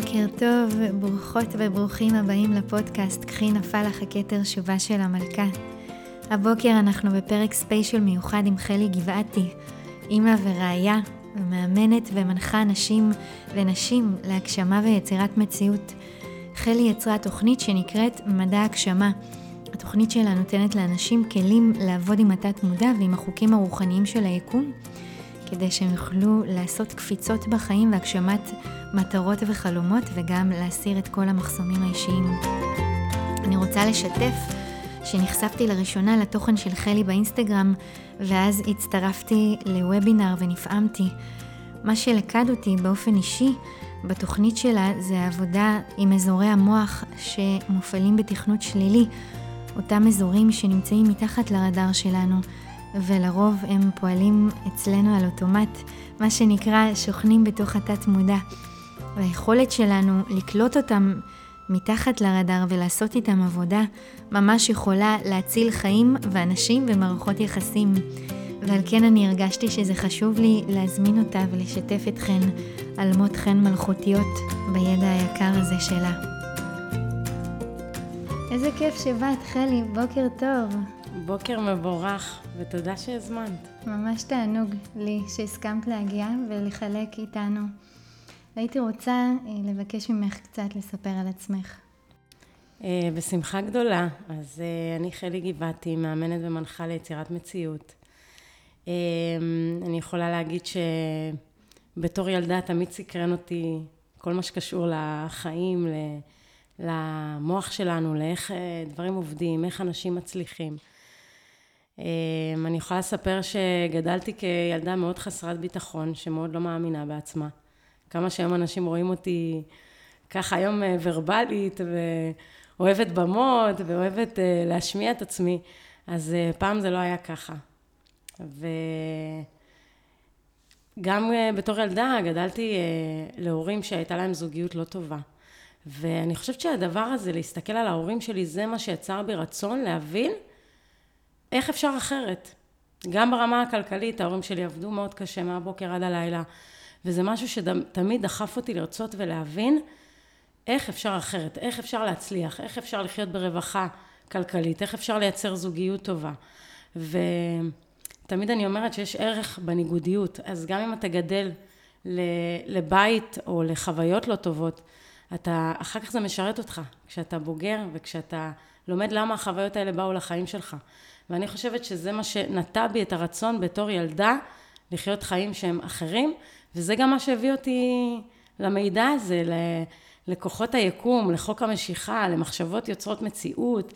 בוקר טוב, ברוכות וברוכים הבאים לפודקאסט "קחי נפל לך הכתר שובה של המלכה". הבוקר אנחנו בפרק ספיישל מיוחד עם חלי גבעתי, אימא ורעיה, ומאמנת ומנחה נשים ונשים להגשמה ויצירת מציאות. חלי יצרה תוכנית שנקראת מדע הגשמה. התוכנית שלה נותנת לאנשים כלים לעבוד עם התת מודע ועם החוקים הרוחניים של היקום, כדי שהם יוכלו לעשות קפיצות בחיים והגשמת מטרות וחלומות וגם להסיר את כל המחסומים האישיים. אני רוצה לשתף שנחשפתי לראשונה לתוכן של חלי באינסטגרם ואז הצטרפתי לוובינר ונפעמתי. מה שלכד אותי באופן אישי בתוכנית שלה זה העבודה עם אזורי המוח שמופעלים בתכנות שלילי, אותם אזורים שנמצאים מתחת לרדאר שלנו, ולרוב הם פועלים אצלנו על אוטומט, מה שנקרא שוכנים בתוך התת מודע. והיכולת שלנו לקלוט אותם מתחת לרדאר ולעשות איתם עבודה, ממש יכולה להציל חיים ואנשים ומערכות יחסים. ועל כן אני הרגשתי שזה חשוב לי להזמין אותה ולשתף אתכן על מות חן מלכותיות בידע היקר הזה שלה. איזה כיף שבאת, חלי, בוקר טוב. בוקר מבורך, ותודה שהזמנת. ממש תענוג לי שהסכמת להגיע ולחלק איתנו. הייתי רוצה אה, לבקש ממך קצת לספר על עצמך. אה, בשמחה גדולה. אז אה, אני חלי גבעתי, מאמנת ומנחה ליצירת מציאות. אני יכולה להגיד שבתור ילדה תמיד סקרן אותי כל מה שקשור לחיים, למוח שלנו, לאיך דברים עובדים, איך אנשים מצליחים. אני יכולה לספר שגדלתי כילדה מאוד חסרת ביטחון, שמאוד לא מאמינה בעצמה. כמה שהיום אנשים רואים אותי ככה היום אה, ורבלית ואוהבת במות ואוהבת אה, להשמיע את עצמי, אז אה, פעם זה לא היה ככה. וגם בתור ילדה גדלתי להורים שהייתה להם זוגיות לא טובה. ואני חושבת שהדבר הזה, להסתכל על ההורים שלי, זה מה שיצר בי רצון להבין איך אפשר אחרת. גם ברמה הכלכלית, ההורים שלי עבדו מאוד קשה מהבוקר עד הלילה. וזה משהו שתמיד דחף אותי לרצות ולהבין איך אפשר אחרת, איך אפשר להצליח, איך אפשר לחיות ברווחה כלכלית, איך אפשר לייצר זוגיות טובה. ותמיד אני אומרת שיש ערך בניגודיות, אז גם אם אתה גדל לבית או לחוויות לא טובות, אתה, אחר כך זה משרת אותך, כשאתה בוגר וכשאתה לומד למה החוויות האלה באו לחיים שלך. ואני חושבת שזה מה שנטע בי את הרצון בתור ילדה לחיות חיים שהם אחרים, וזה גם מה שהביא אותי למידע הזה, לכוחות היקום, לחוק המשיכה, למחשבות יוצרות מציאות,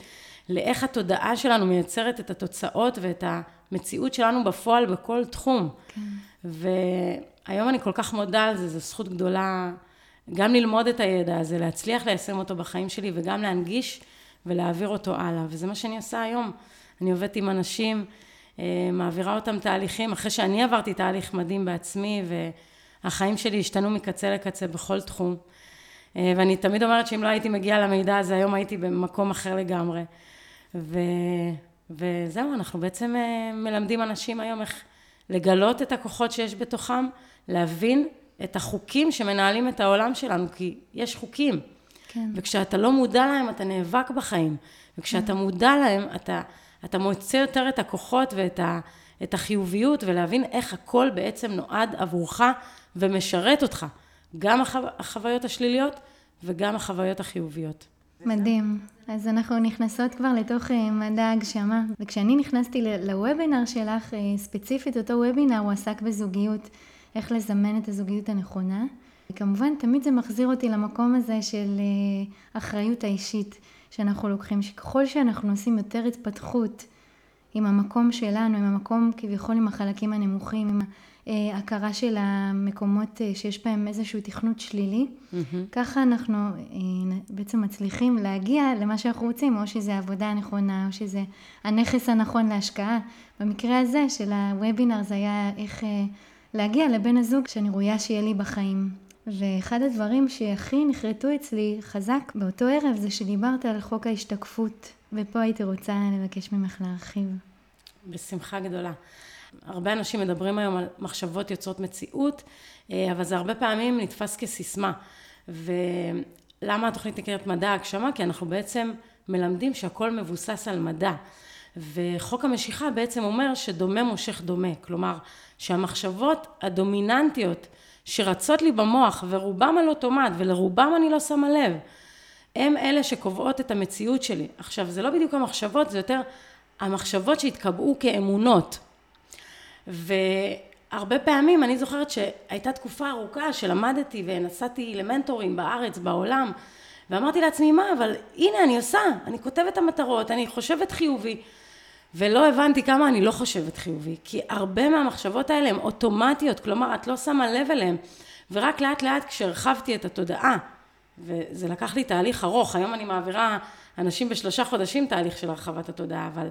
לאיך התודעה שלנו מייצרת את התוצאות ואת המציאות שלנו בפועל בכל תחום. כן. והיום אני כל כך מודה על זה, זו זכות גדולה גם ללמוד את הידע הזה, להצליח ליישם אותו בחיים שלי וגם להנגיש ולהעביר אותו הלאה. וזה מה שאני עושה היום. אני עובדת עם אנשים אה, מעבירה אותם תהליכים, אחרי שאני עברתי תהליך מדהים בעצמי, והחיים שלי השתנו מקצה לקצה בכל תחום. אה, ואני תמיד אומרת שאם לא הייתי מגיעה למידע הזה, היום הייתי במקום אחר לגמרי. ו... וזהו, אנחנו בעצם אה, מלמדים אנשים היום איך לגלות את הכוחות שיש בתוכם, להבין את החוקים שמנהלים את העולם שלנו, כי יש חוקים. כן. וכשאתה לא מודע להם, אתה נאבק בחיים. וכשאתה כן. מודע להם, אתה... אתה מוצא יותר את הכוחות ואת ה, את החיוביות, ולהבין איך הכל בעצם נועד עבורך ומשרת אותך. גם החו, החוויות השליליות וגם החוויות החיוביות. מדהים. אז אנחנו נכנסות כבר לתוך אה, מדע הגשמה. וכשאני נכנסתי לוובינר שלך, אה, ספציפית אותו וובינר, הוא עסק בזוגיות, איך לזמן את הזוגיות הנכונה. וכמובן, תמיד זה מחזיר אותי למקום הזה של אה, אחריות האישית. שאנחנו לוקחים, שככל שאנחנו עושים יותר התפתחות עם המקום שלנו, עם המקום כביכול עם החלקים הנמוכים, עם ההכרה של המקומות אה, שיש בהם איזשהו תכנות שלילי, mm-hmm. ככה אנחנו אה, בעצם מצליחים להגיע למה שאנחנו רוצים, או שזה העבודה הנכונה, או שזה הנכס הנכון להשקעה. במקרה הזה של הוובינר זה היה איך אה, להגיע לבן הזוג שאני רואה שיהיה לי בחיים. ואחד הדברים שהכי נחרטו אצלי חזק באותו ערב זה שדיברת על חוק ההשתקפות, ופה הייתי רוצה לבקש ממך להרחיב. בשמחה גדולה. הרבה אנשים מדברים היום על מחשבות יוצרות מציאות, אה, אבל זה הרבה פעמים נתפס כסיסמה. ולמה התוכנית נקראת מדע הגשמה? כי אנחנו בעצם מלמדים שהכל מבוסס על מדע. וחוק המשיכה בעצם אומר שדומה מושך דומה. כלומר, שהמחשבות הדומיננטיות שרצות לי במוח, ורובם על אוטומט, ולרובם אני לא שמה לב, הם אלה שקובעות את המציאות שלי. עכשיו, זה לא בדיוק המחשבות, זה יותר המחשבות שהתקבעו כאמונות. והרבה פעמים, אני זוכרת שהייתה תקופה ארוכה שלמדתי ונסעתי למנטורים בארץ, בעולם, ואמרתי לעצמי, מה, אבל הנה, אני עושה, אני כותבת את המטרות, אני חושבת חיובי. ולא הבנתי כמה אני לא חושבת חיובי, כי הרבה מהמחשבות האלה הן אוטומטיות, כלומר, את לא שמה לב אליהן, ורק לאט לאט כשהרחבתי את התודעה, וזה לקח לי תהליך ארוך, היום אני מעבירה אנשים בשלושה חודשים תהליך של הרחבת התודעה, אבל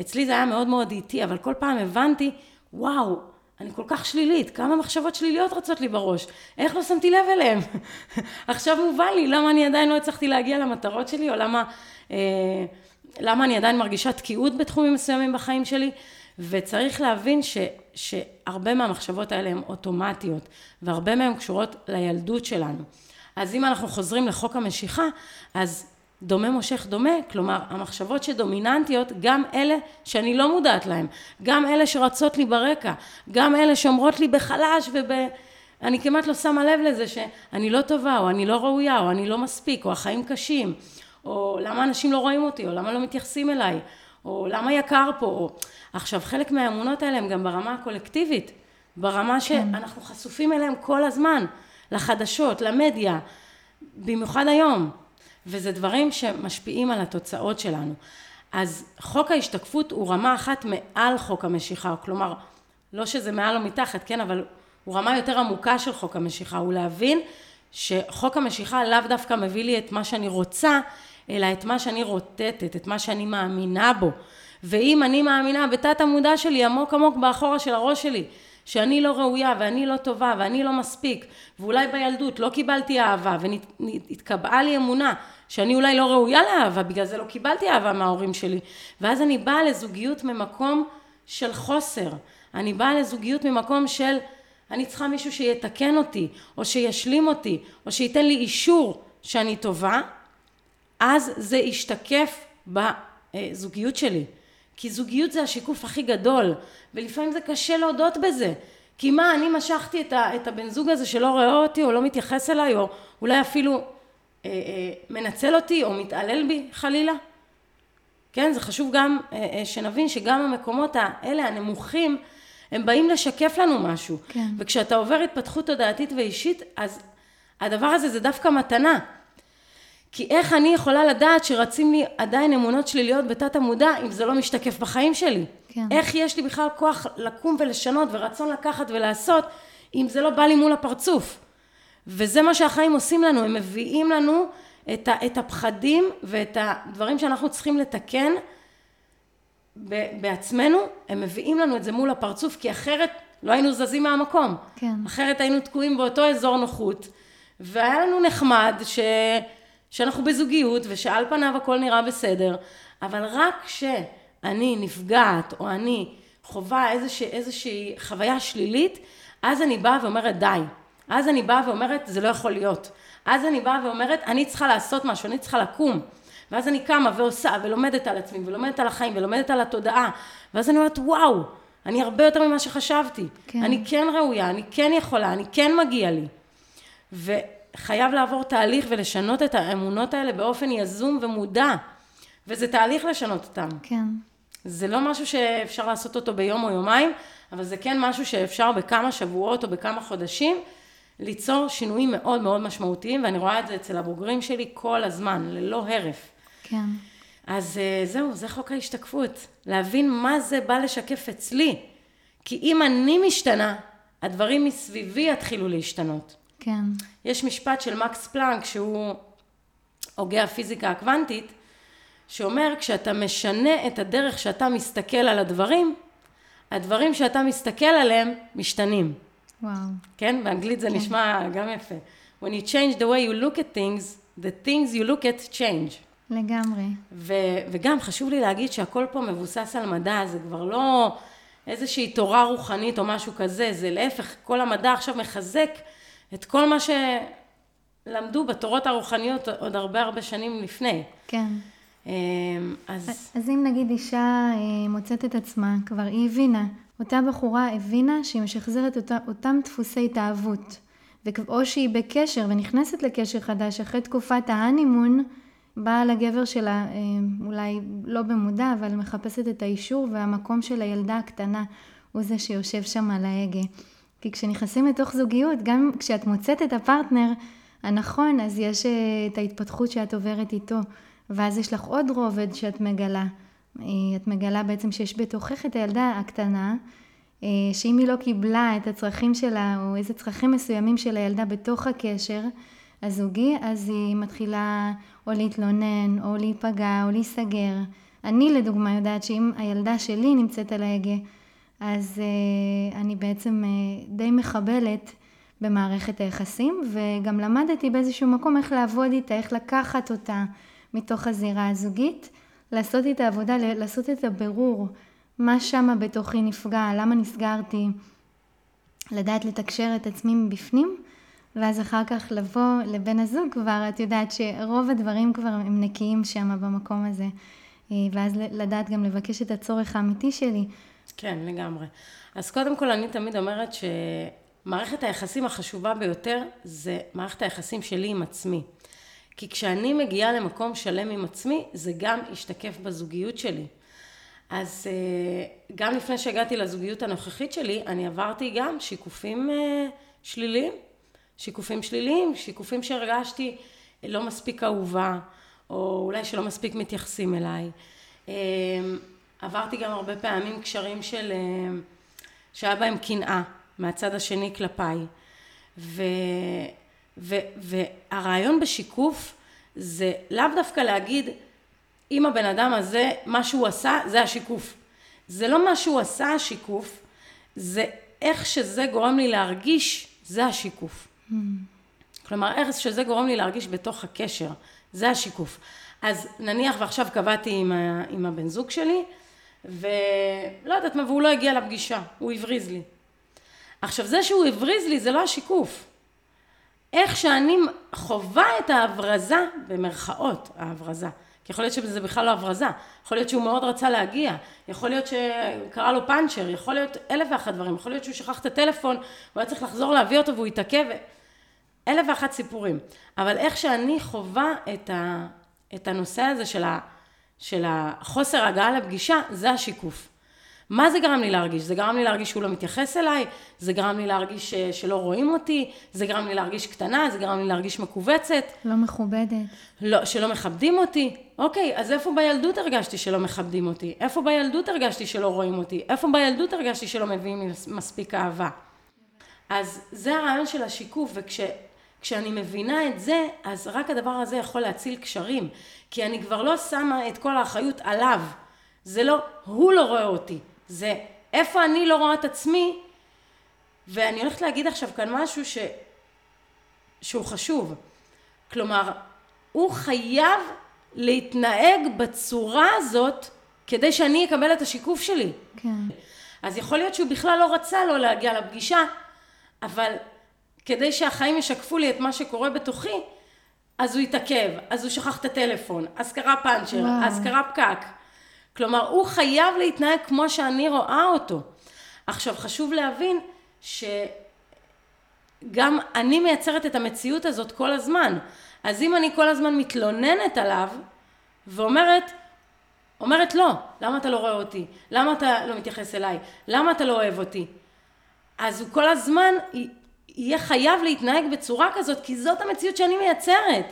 אצלי זה היה מאוד מאוד איטי, אבל כל פעם הבנתי, וואו, אני כל כך שלילית, כמה מחשבות שליליות רצות לי בראש, איך לא שמתי לב אליהן? עכשיו מובן לי, למה אני עדיין לא הצלחתי להגיע למטרות שלי, או למה, אה, למה אני עדיין מרגישה תקיעות בתחומים מסוימים בחיים שלי, וצריך להבין ש, שהרבה מהמחשבות האלה הן אוטומטיות, והרבה מהן קשורות לילדות שלנו. אז אם אנחנו חוזרים לחוק המשיכה, אז דומה מושך דומה, כלומר המחשבות שדומיננטיות, גם אלה שאני לא מודעת להן, גם אלה שרצות לי ברקע, גם אלה שאומרות לי בחלש וב... אני כמעט לא שמה לב לזה שאני לא טובה, או אני לא ראויה, או אני לא מספיק, או החיים קשים, או למה אנשים לא רואים אותי, או למה לא מתייחסים אליי, או למה יקר פה, או... עכשיו חלק מהאמונות האלה הם גם ברמה הקולקטיבית, ברמה כן. שאנחנו חשופים אליהם כל הזמן. לחדשות, למדיה, במיוחד היום, וזה דברים שמשפיעים על התוצאות שלנו. אז חוק ההשתקפות הוא רמה אחת מעל חוק המשיכה, כלומר, לא שזה מעל או מתחת, כן, אבל הוא רמה יותר עמוקה של חוק המשיכה, הוא להבין שחוק המשיכה לאו דווקא מביא לי את מה שאני רוצה, אלא את מה שאני רוטטת, את מה שאני מאמינה בו. ואם אני מאמינה בתת המודע שלי, עמוק עמוק באחורה של הראש שלי, שאני לא ראויה ואני לא טובה ואני לא מספיק ואולי בילדות לא קיבלתי אהבה והתקבעה לי אמונה שאני אולי לא ראויה לאהבה בגלל זה לא קיבלתי אהבה מההורים שלי ואז אני באה לזוגיות ממקום של חוסר אני באה לזוגיות ממקום של אני צריכה מישהו שיתקן אותי או שישלים אותי או שייתן לי אישור שאני טובה אז זה ישתקף בזוגיות שלי כי זוגיות זה השיקוף הכי גדול, ולפעמים זה קשה להודות בזה. כי מה, אני משכתי את, ה, את הבן זוג הזה שלא רואה אותי, או לא מתייחס אליי, או אולי אפילו אה, אה, מנצל אותי, או מתעלל בי, חלילה. כן, זה חשוב גם אה, אה, שנבין שגם המקומות האלה, הנמוכים, הם באים לשקף לנו משהו. כן. וכשאתה עובר התפתחות תודעתית ואישית, אז הדבר הזה זה דווקא מתנה. כי איך אני יכולה לדעת שרצים לי עדיין אמונות שליליות בתת המודע אם זה לא משתקף בחיים שלי? כן. איך יש לי בכלל כוח לקום ולשנות ורצון לקחת ולעשות אם זה לא בא לי מול הפרצוף? וזה מה שהחיים עושים לנו, הם מביאים לנו את, ה, את הפחדים ואת הדברים שאנחנו צריכים לתקן בעצמנו, הם מביאים לנו את זה מול הפרצוף, כי אחרת לא היינו זזים מהמקום. כן. אחרת היינו תקועים באותו אזור נוחות, והיה לנו נחמד ש... שאנחנו בזוגיות ושעל פניו הכל נראה בסדר, אבל רק כשאני נפגעת או אני חווה איזושהי, איזושהי חוויה שלילית, אז אני באה ואומרת די. אז אני באה ואומרת זה לא יכול להיות. אז אני באה ואומרת אני צריכה לעשות משהו, אני צריכה לקום. ואז אני קמה ועושה ולומדת על עצמי ולומדת על החיים ולומדת על התודעה. ואז אני אומרת וואו, אני הרבה יותר ממה שחשבתי. כן. אני כן ראויה, אני כן יכולה, אני כן מגיע לי. ו- חייב לעבור תהליך ולשנות את האמונות האלה באופן יזום ומודע. וזה תהליך לשנות אותם. כן. זה לא משהו שאפשר לעשות אותו ביום או יומיים, אבל זה כן משהו שאפשר בכמה שבועות או בכמה חודשים ליצור שינויים מאוד מאוד משמעותיים, ואני רואה את זה אצל הבוגרים שלי כל הזמן, ללא הרף. כן. אז אה, זהו, זה חוק ההשתקפות. להבין מה זה בא לשקף אצלי. כי אם אני משתנה, הדברים מסביבי יתחילו להשתנות. כן. יש משפט של מקס פלנק, שהוא הוגה הפיזיקה הקוונטית, שאומר, כשאתה משנה את הדרך שאתה מסתכל על הדברים, הדברים שאתה מסתכל עליהם משתנים. וואו. כן? באנגלית זה כן. נשמע גם יפה. When you change the way you look at things, the things you look at change. לגמרי. ו- וגם חשוב לי להגיד שהכל פה מבוסס על מדע, זה כבר לא איזושהי תורה רוחנית או משהו כזה, זה להפך, כל המדע עכשיו מחזק את כל מה למדו בתורות הרוחניות עוד הרבה הרבה שנים לפני. כן. אמ, אז אז אם נגיד אישה אה, מוצאת את עצמה, כבר היא הבינה, אותה בחורה הבינה שהיא משחזרת אותה, אותם דפוסי התאהבות, או שהיא בקשר ונכנסת לקשר חדש אחרי תקופת ההנימון, באה לגבר שלה, אה, אולי לא במודע, אבל מחפשת את האישור והמקום של הילדה הקטנה הוא זה שיושב שם על ההגה. כי כשנכנסים לתוך זוגיות, גם כשאת מוצאת את הפרטנר הנכון, אז יש אה, את ההתפתחות שאת עוברת איתו, ואז יש לך עוד רובד שאת מגלה. אה, את מגלה בעצם שיש בתוכך את הילדה הקטנה, אה, שאם היא לא קיבלה את הצרכים שלה, או איזה צרכים מסוימים של הילדה בתוך הקשר הזוגי, אז היא מתחילה או להתלונן, או להיפגע, או להיסגר. אני לדוגמה יודעת שאם הילדה שלי נמצאת על ההגה, אז uh, אני בעצם uh, די מחבלת במערכת היחסים, וגם למדתי באיזשהו מקום איך לעבוד איתה, איך לקחת אותה מתוך הזירה הזוגית, לעשות איתה עבודה, לעשות את הבירור, מה שמה בתוכי נפגע, למה נסגרתי, לדעת לתקשר את עצמי מבפנים, ואז אחר כך לבוא לבן הזוג כבר, את יודעת שרוב הדברים כבר הם נקיים שם במקום הזה, אה, ואז לדעת גם לבקש את הצורך האמיתי שלי. כן, לגמרי. אז קודם כל, אני תמיד אומרת שמערכת היחסים החשובה ביותר זה מערכת היחסים שלי עם עצמי. כי כשאני מגיעה למקום שלם עם עצמי, זה גם ישתקף בזוגיות שלי. אז אה, גם לפני שהגעתי לזוגיות הנוכחית שלי, אני עברתי גם שיקופים אה, שליליים. שיקופים שליליים, שיקופים שהרגשתי לא מספיק אהובה, או אולי שלא מספיק מתייחסים אליי. אה, עברתי גם הרבה פעמים קשרים של, שהיה בהם קנאה מהצד השני כלפיי. ו, ו, והרעיון בשיקוף זה לאו דווקא להגיד אם הבן אדם הזה, מה שהוא עשה, זה השיקוף. זה לא מה שהוא עשה השיקוף, זה איך שזה גורם לי להרגיש, זה השיקוף. Mm. כלומר, איך שזה גורם לי להרגיש בתוך הקשר, זה השיקוף. אז נניח ועכשיו קבעתי עם, ה, עם הבן זוג שלי, ולא יודעת מה, והוא לא הגיע לפגישה, הוא הבריז לי. עכשיו, זה שהוא הבריז לי זה לא השיקוף. איך שאני חווה את ההברזה, במרכאות ההברזה, כי יכול להיות שזה בכלל לא הברזה, יכול להיות שהוא מאוד רצה להגיע, יכול להיות שקרה לו פאנצ'ר, יכול להיות אלף ואחת דברים, יכול להיות שהוא שכח את הטלפון, הוא היה צריך לחזור להביא אותו והוא התעכב, אלף ואחת סיפורים. אבל איך שאני חווה את, ה, את הנושא הזה של, ה, של החוסר הגעה לפגישה, זה השיקוף. מה זה גרם לי להרגיש? זה גרם לי להרגיש שהוא לא מתייחס אליי, זה גרם לי להרגיש שלא רואים אותי, זה גרם לי להרגיש קטנה, זה גרם לי להרגיש מכווצת. לא מכובדת. לא, שלא מכבדים אותי. אוקיי, אז איפה בילדות הרגשתי שלא מכבדים אותי? איפה בילדות הרגשתי שלא רואים אותי? איפה בילדות הרגשתי שלא מביאים מספיק אהבה? אז זה הרעיון של השיקוף, וכשאני מבינה את זה, אז רק הדבר הזה יכול להציל קשרים. כי אני כבר לא שמה את כל האחריות עליו. זה לא, הוא לא רואה אותי. זה איפה אני לא רואה את עצמי, ואני הולכת להגיד עכשיו כאן משהו ש... שהוא חשוב. כלומר, הוא חייב להתנהג בצורה הזאת כדי שאני אקבל את השיקוף שלי. כן. אז יכול להיות שהוא בכלל לא רצה לא להגיע לפגישה, אבל כדי שהחיים ישקפו לי את מה שקורה בתוכי, אז הוא התעכב, אז הוא שכח את הטלפון, אז קרה פאנצ'ר, וואו. אז קרה פקק. כלומר, הוא חייב להתנהג כמו שאני רואה אותו. עכשיו, חשוב להבין שגם אני מייצרת את המציאות הזאת כל הזמן. אז אם אני כל הזמן מתלוננת עליו ואומרת, אומרת לא, למה אתה לא רואה אותי? למה אתה לא מתייחס אליי? למה אתה לא אוהב אותי? אז הוא כל הזמן יהיה חייב להתנהג בצורה כזאת, כי זאת המציאות שאני מייצרת.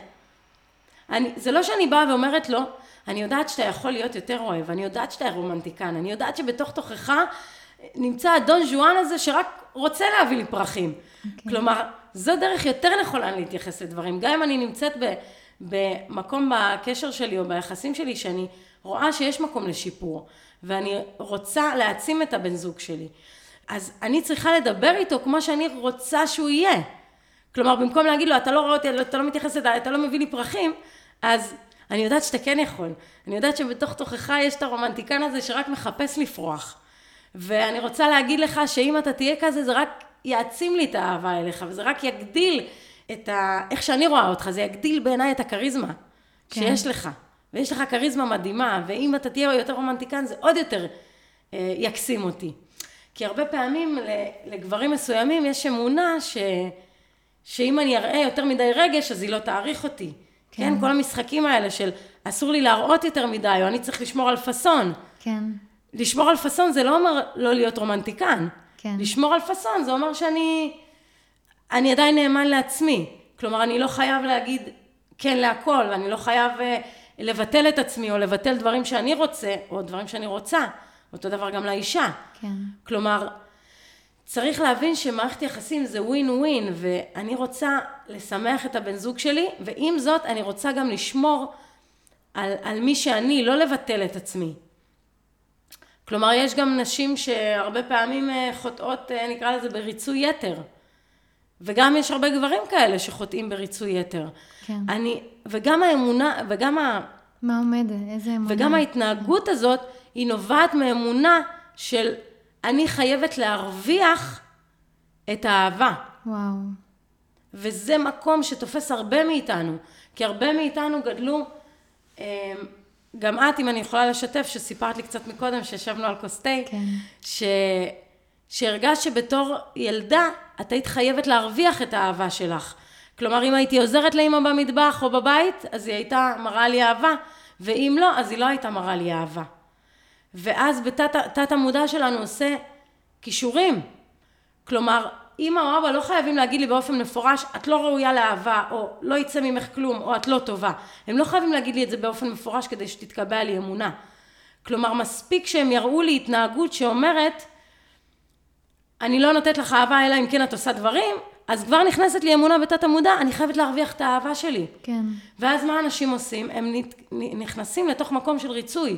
אני, זה לא שאני באה ואומרת לו, אני יודעת שאתה יכול להיות יותר אוהב, אני יודעת שאתה רומנטיקן, אני יודעת שבתוך תוכך נמצא הדון ז'ואן הזה שרק רוצה להביא לי פרחים. Okay. אוקיי. כלומר, זו דרך יותר נכונה להתייחס לדברים. גם אם אני נמצאת ב, במקום בקשר שלי או ביחסים שלי, שאני רואה שיש מקום לשיפור, ואני רוצה להעצים את הבן זוג שלי, אז אני צריכה לדבר איתו כמו שאני רוצה שהוא יהיה. כלומר, במקום להגיד לו, אתה לא רואה אותי, אתה לא מתייחס אליי, אתה לא מביא לי פרחים, אז אני יודעת שאתה כן יכול. אני יודעת שבתוך תוכך יש את הרומנטיקן הזה שרק מחפש לפרוח. ואני רוצה להגיד לך שאם אתה תהיה כזה, זה רק יעצים לי את האהבה אליך, וזה רק יגדיל את ה... איך שאני רואה אותך, זה יגדיל בעיניי את הכריזמה כן. שיש לך. ויש לך כריזמה מדהימה, ואם אתה תהיה יותר רומנטיקן, זה עוד יותר אה, יקסים אותי. כי הרבה פעמים לגברים מסוימים יש אמונה ש... שאם אני אראה יותר מדי רגש, אז היא לא תעריך אותי. כן. כן, כל המשחקים האלה של אסור לי להראות יותר מדי, או אני צריך לשמור על פאסון. כן. לשמור על פאסון זה לא אומר לא להיות רומנטיקן. כן. לשמור על פאסון זה אומר שאני אני עדיין נאמן לעצמי. כלומר, אני לא חייב להגיד כן להכל, ואני לא חייב uh, לבטל את עצמי, או לבטל דברים שאני רוצה, או דברים שאני רוצה. אותו דבר גם לאישה. כן. כלומר, צריך להבין שמערכת יחסים זה ווין ווין, ואני רוצה לשמח את הבן זוג שלי, ועם זאת אני רוצה גם לשמור על, על מי שאני, לא לבטל את עצמי. כלומר, יש גם נשים שהרבה פעמים אה, חוטאות, אה, נקרא לזה, בריצוי יתר. וגם יש הרבה גברים כאלה שחוטאים בריצוי יתר. כן. אני, וגם האמונה, וגם ה... מה עומד? איזה אמונה? וגם ההתנהגות הזאת, היא נובעת מאמונה של אני חייבת להרוויח את האהבה. וואו. וזה מקום שתופס הרבה מאיתנו, כי הרבה מאיתנו גדלו, אמ, גם את, אם אני יכולה לשתף, שסיפרת לי קצת מקודם, שישבנו על כוס תה, כן. ש... שהרגשת שבתור ילדה, את היית חייבת להרוויח את האהבה שלך. כלומר, אם הייתי עוזרת לאמא במטבח או בבית, אז היא הייתה מראה לי אהבה, ואם לא, אז היא לא הייתה מראה לי אהבה. ואז בתת המודע שלנו עושה כישורים. כלומר, אמא או אבא לא חייבים להגיד לי באופן מפורש, את לא ראויה לאהבה, או לא יצא ממך כלום, או את לא טובה. הם לא חייבים להגיד לי את זה באופן מפורש כדי שתתקבע לי אמונה. כלומר, מספיק שהם יראו לי התנהגות שאומרת, אני לא נותנת לך אהבה אלא אם כן את עושה דברים, אז כבר נכנסת לי אמונה בתת המודע, אני חייבת להרוויח את האהבה שלי. כן. ואז מה אנשים עושים? הם נכנסים לתוך מקום של ריצוי.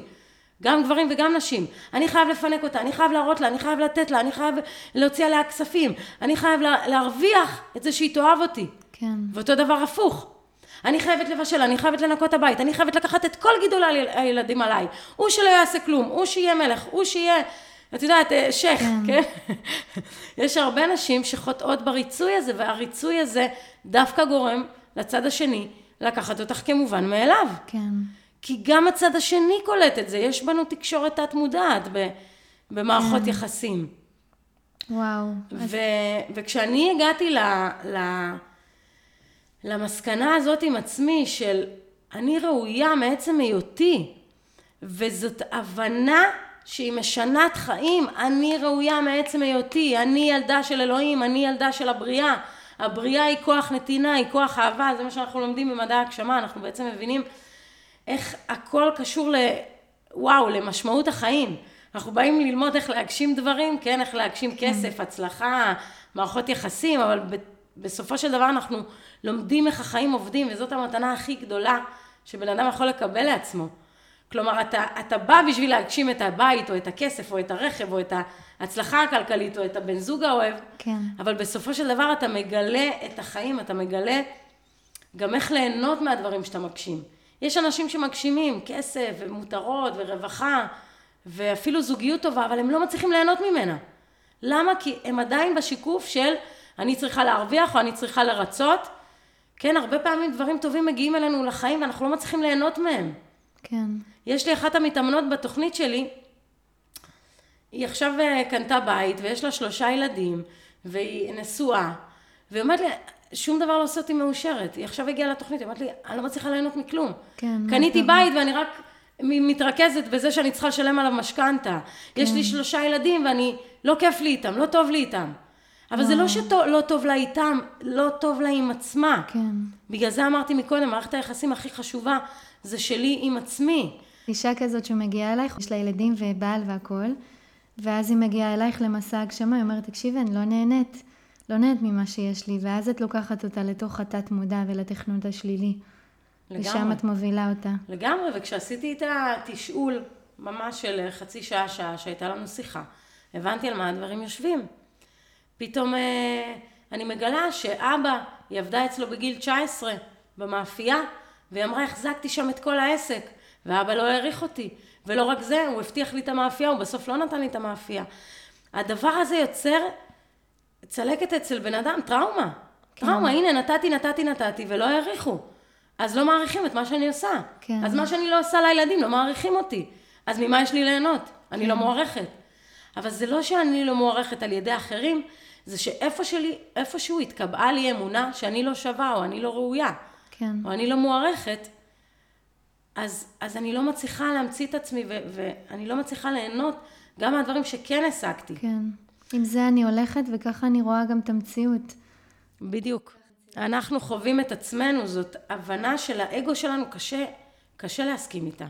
גם גברים וגם נשים. אני חייב לפנק אותה, אני חייב להראות לה, אני חייב לתת לה, אני חייב להוציא עליה כספים, אני חייב לה, להרוויח את זה שהיא תאהב אותי. כן. ואותו דבר הפוך. אני חייבת לבשל, אני חייבת לנקות הבית, אני חייבת לקחת את כל גידול הילדים עליי. הוא שלא יעשה כלום, הוא שיהיה מלך, הוא שיהיה, את יודעת, אה, שייח, כן? כן? יש הרבה נשים שחוטאות בריצוי הזה, והריצוי הזה דווקא גורם לצד השני לקחת אותך כמובן מאליו. כן. כי גם הצד השני קולט את זה, יש בנו תקשורת תת-מודעת במערכות כן. יחסים. וואו. ו, וכשאני הגעתי ל, ל, למסקנה הזאת עם עצמי של אני ראויה מעצם היותי, וזאת הבנה שהיא משנת חיים, אני ראויה מעצם היותי, אני ילדה של אלוהים, אני ילדה של הבריאה. הבריאה היא כוח נתינה, היא כוח אהבה, זה מה שאנחנו לומדים במדע ההגשמה, אנחנו בעצם מבינים איך הכל קשור ל... וואו, למשמעות החיים. אנחנו באים ללמוד איך להגשים דברים, כן, איך להגשים כן. כסף, הצלחה, מערכות יחסים, אבל. בסופו של דבר אנחנו לומדים איך החיים עובדים, וזאת המתנה הכי גדולה שבן אדם יכול לקבל לעצמו. כלומר, אתה, אתה בא בשביל להגשים את הבית, או את הכסף, או את הרכב, או את ההצלחה הכלכלית, או את הבן זוג האוהב, כן. אבל בסופו של דבר אתה מגלה את החיים, אתה מגלה גם איך ליהנות מהדברים שאתה מגשים. יש אנשים שמגשימים כסף ומותרות ורווחה ואפילו זוגיות טובה, אבל הם לא מצליחים ליהנות ממנה. למה? כי הם עדיין בשיקוף של אני צריכה להרוויח או אני צריכה לרצות. כן, הרבה פעמים דברים טובים מגיעים אלינו לחיים ואנחנו לא מצליחים ליהנות מהם. כן. יש לי אחת המתאמנות בתוכנית שלי, היא עכשיו אה, קנתה בית ויש לה שלושה ילדים והיא נשואה, והיא אומרת לי, שום דבר לא עושה אותי מאושרת. היא עכשיו הגיעה לתוכנית, היא אמרת לי, אני לא מצליחה ליהנות מכלום. כן. קניתי בית ואני רק מתרכזת בזה שאני צריכה לשלם עליו משכנתה. כן. יש לי שלושה ילדים ואני, לא כיף לי איתם, לא טוב לי איתם. אבל וואו. זה לא שלא טוב לה איתם, לא טוב לה עם עצמה. כן. בגלל זה אמרתי מקודם, מערכת היחסים הכי חשובה זה שלי עם עצמי. אישה כזאת שמגיעה אלייך, יש לה ילדים ובעל והכול, ואז היא מגיעה אלייך למסע הגשמה, היא אומרת, תקשיבי, אני לא נהנית. לא נהנית ממה שיש לי, ואז את לוקחת אותה לתוך התת מודע ולתכנות השלילי. לגמרי. ושם את מובילה אותה. לגמרי, וכשעשיתי את התשאול, ממש של חצי שעה, שעה, שהייתה לנו שיחה, הבנתי על מה הדברים יושבים. פתאום אה, אני מגלה שאבא, היא עבדה אצלו בגיל 19 במאפייה, והיא אמרה, החזקתי שם את כל העסק, ואבא לא העריך אותי. ולא רק זה, הוא הבטיח לי את המאפייה, הוא בסוף לא נתן לי את המאפייה. הדבר הזה יוצר צלקת אצל בן אדם, טראומה. כן. טראומה, הנה, נתתי, נתתי, נתתי, ולא העריכו. אז לא מעריכים את מה שאני עושה. כן. אז מה שאני לא עושה לילדים, לא מעריכים אותי. אז ממה יש לי ליהנות? אני כן. לא מוערכת. אבל זה לא שאני לא מוערכת על ידי אחרים, זה שאיפה שלי, איפשהו התקבעה לי אמונה שאני לא שווה, או אני לא ראויה, כן. או אני לא מוערכת, אז, אז אני לא מצליחה להמציא את עצמי, ו, ואני לא מצליחה ליהנות גם מהדברים שכן השגתי. כן. עם זה אני הולכת, וככה אני רואה גם את המציאות. בדיוק. אנחנו חווים את עצמנו, זאת הבנה של האגו שלנו, קשה, קשה להסכים איתה.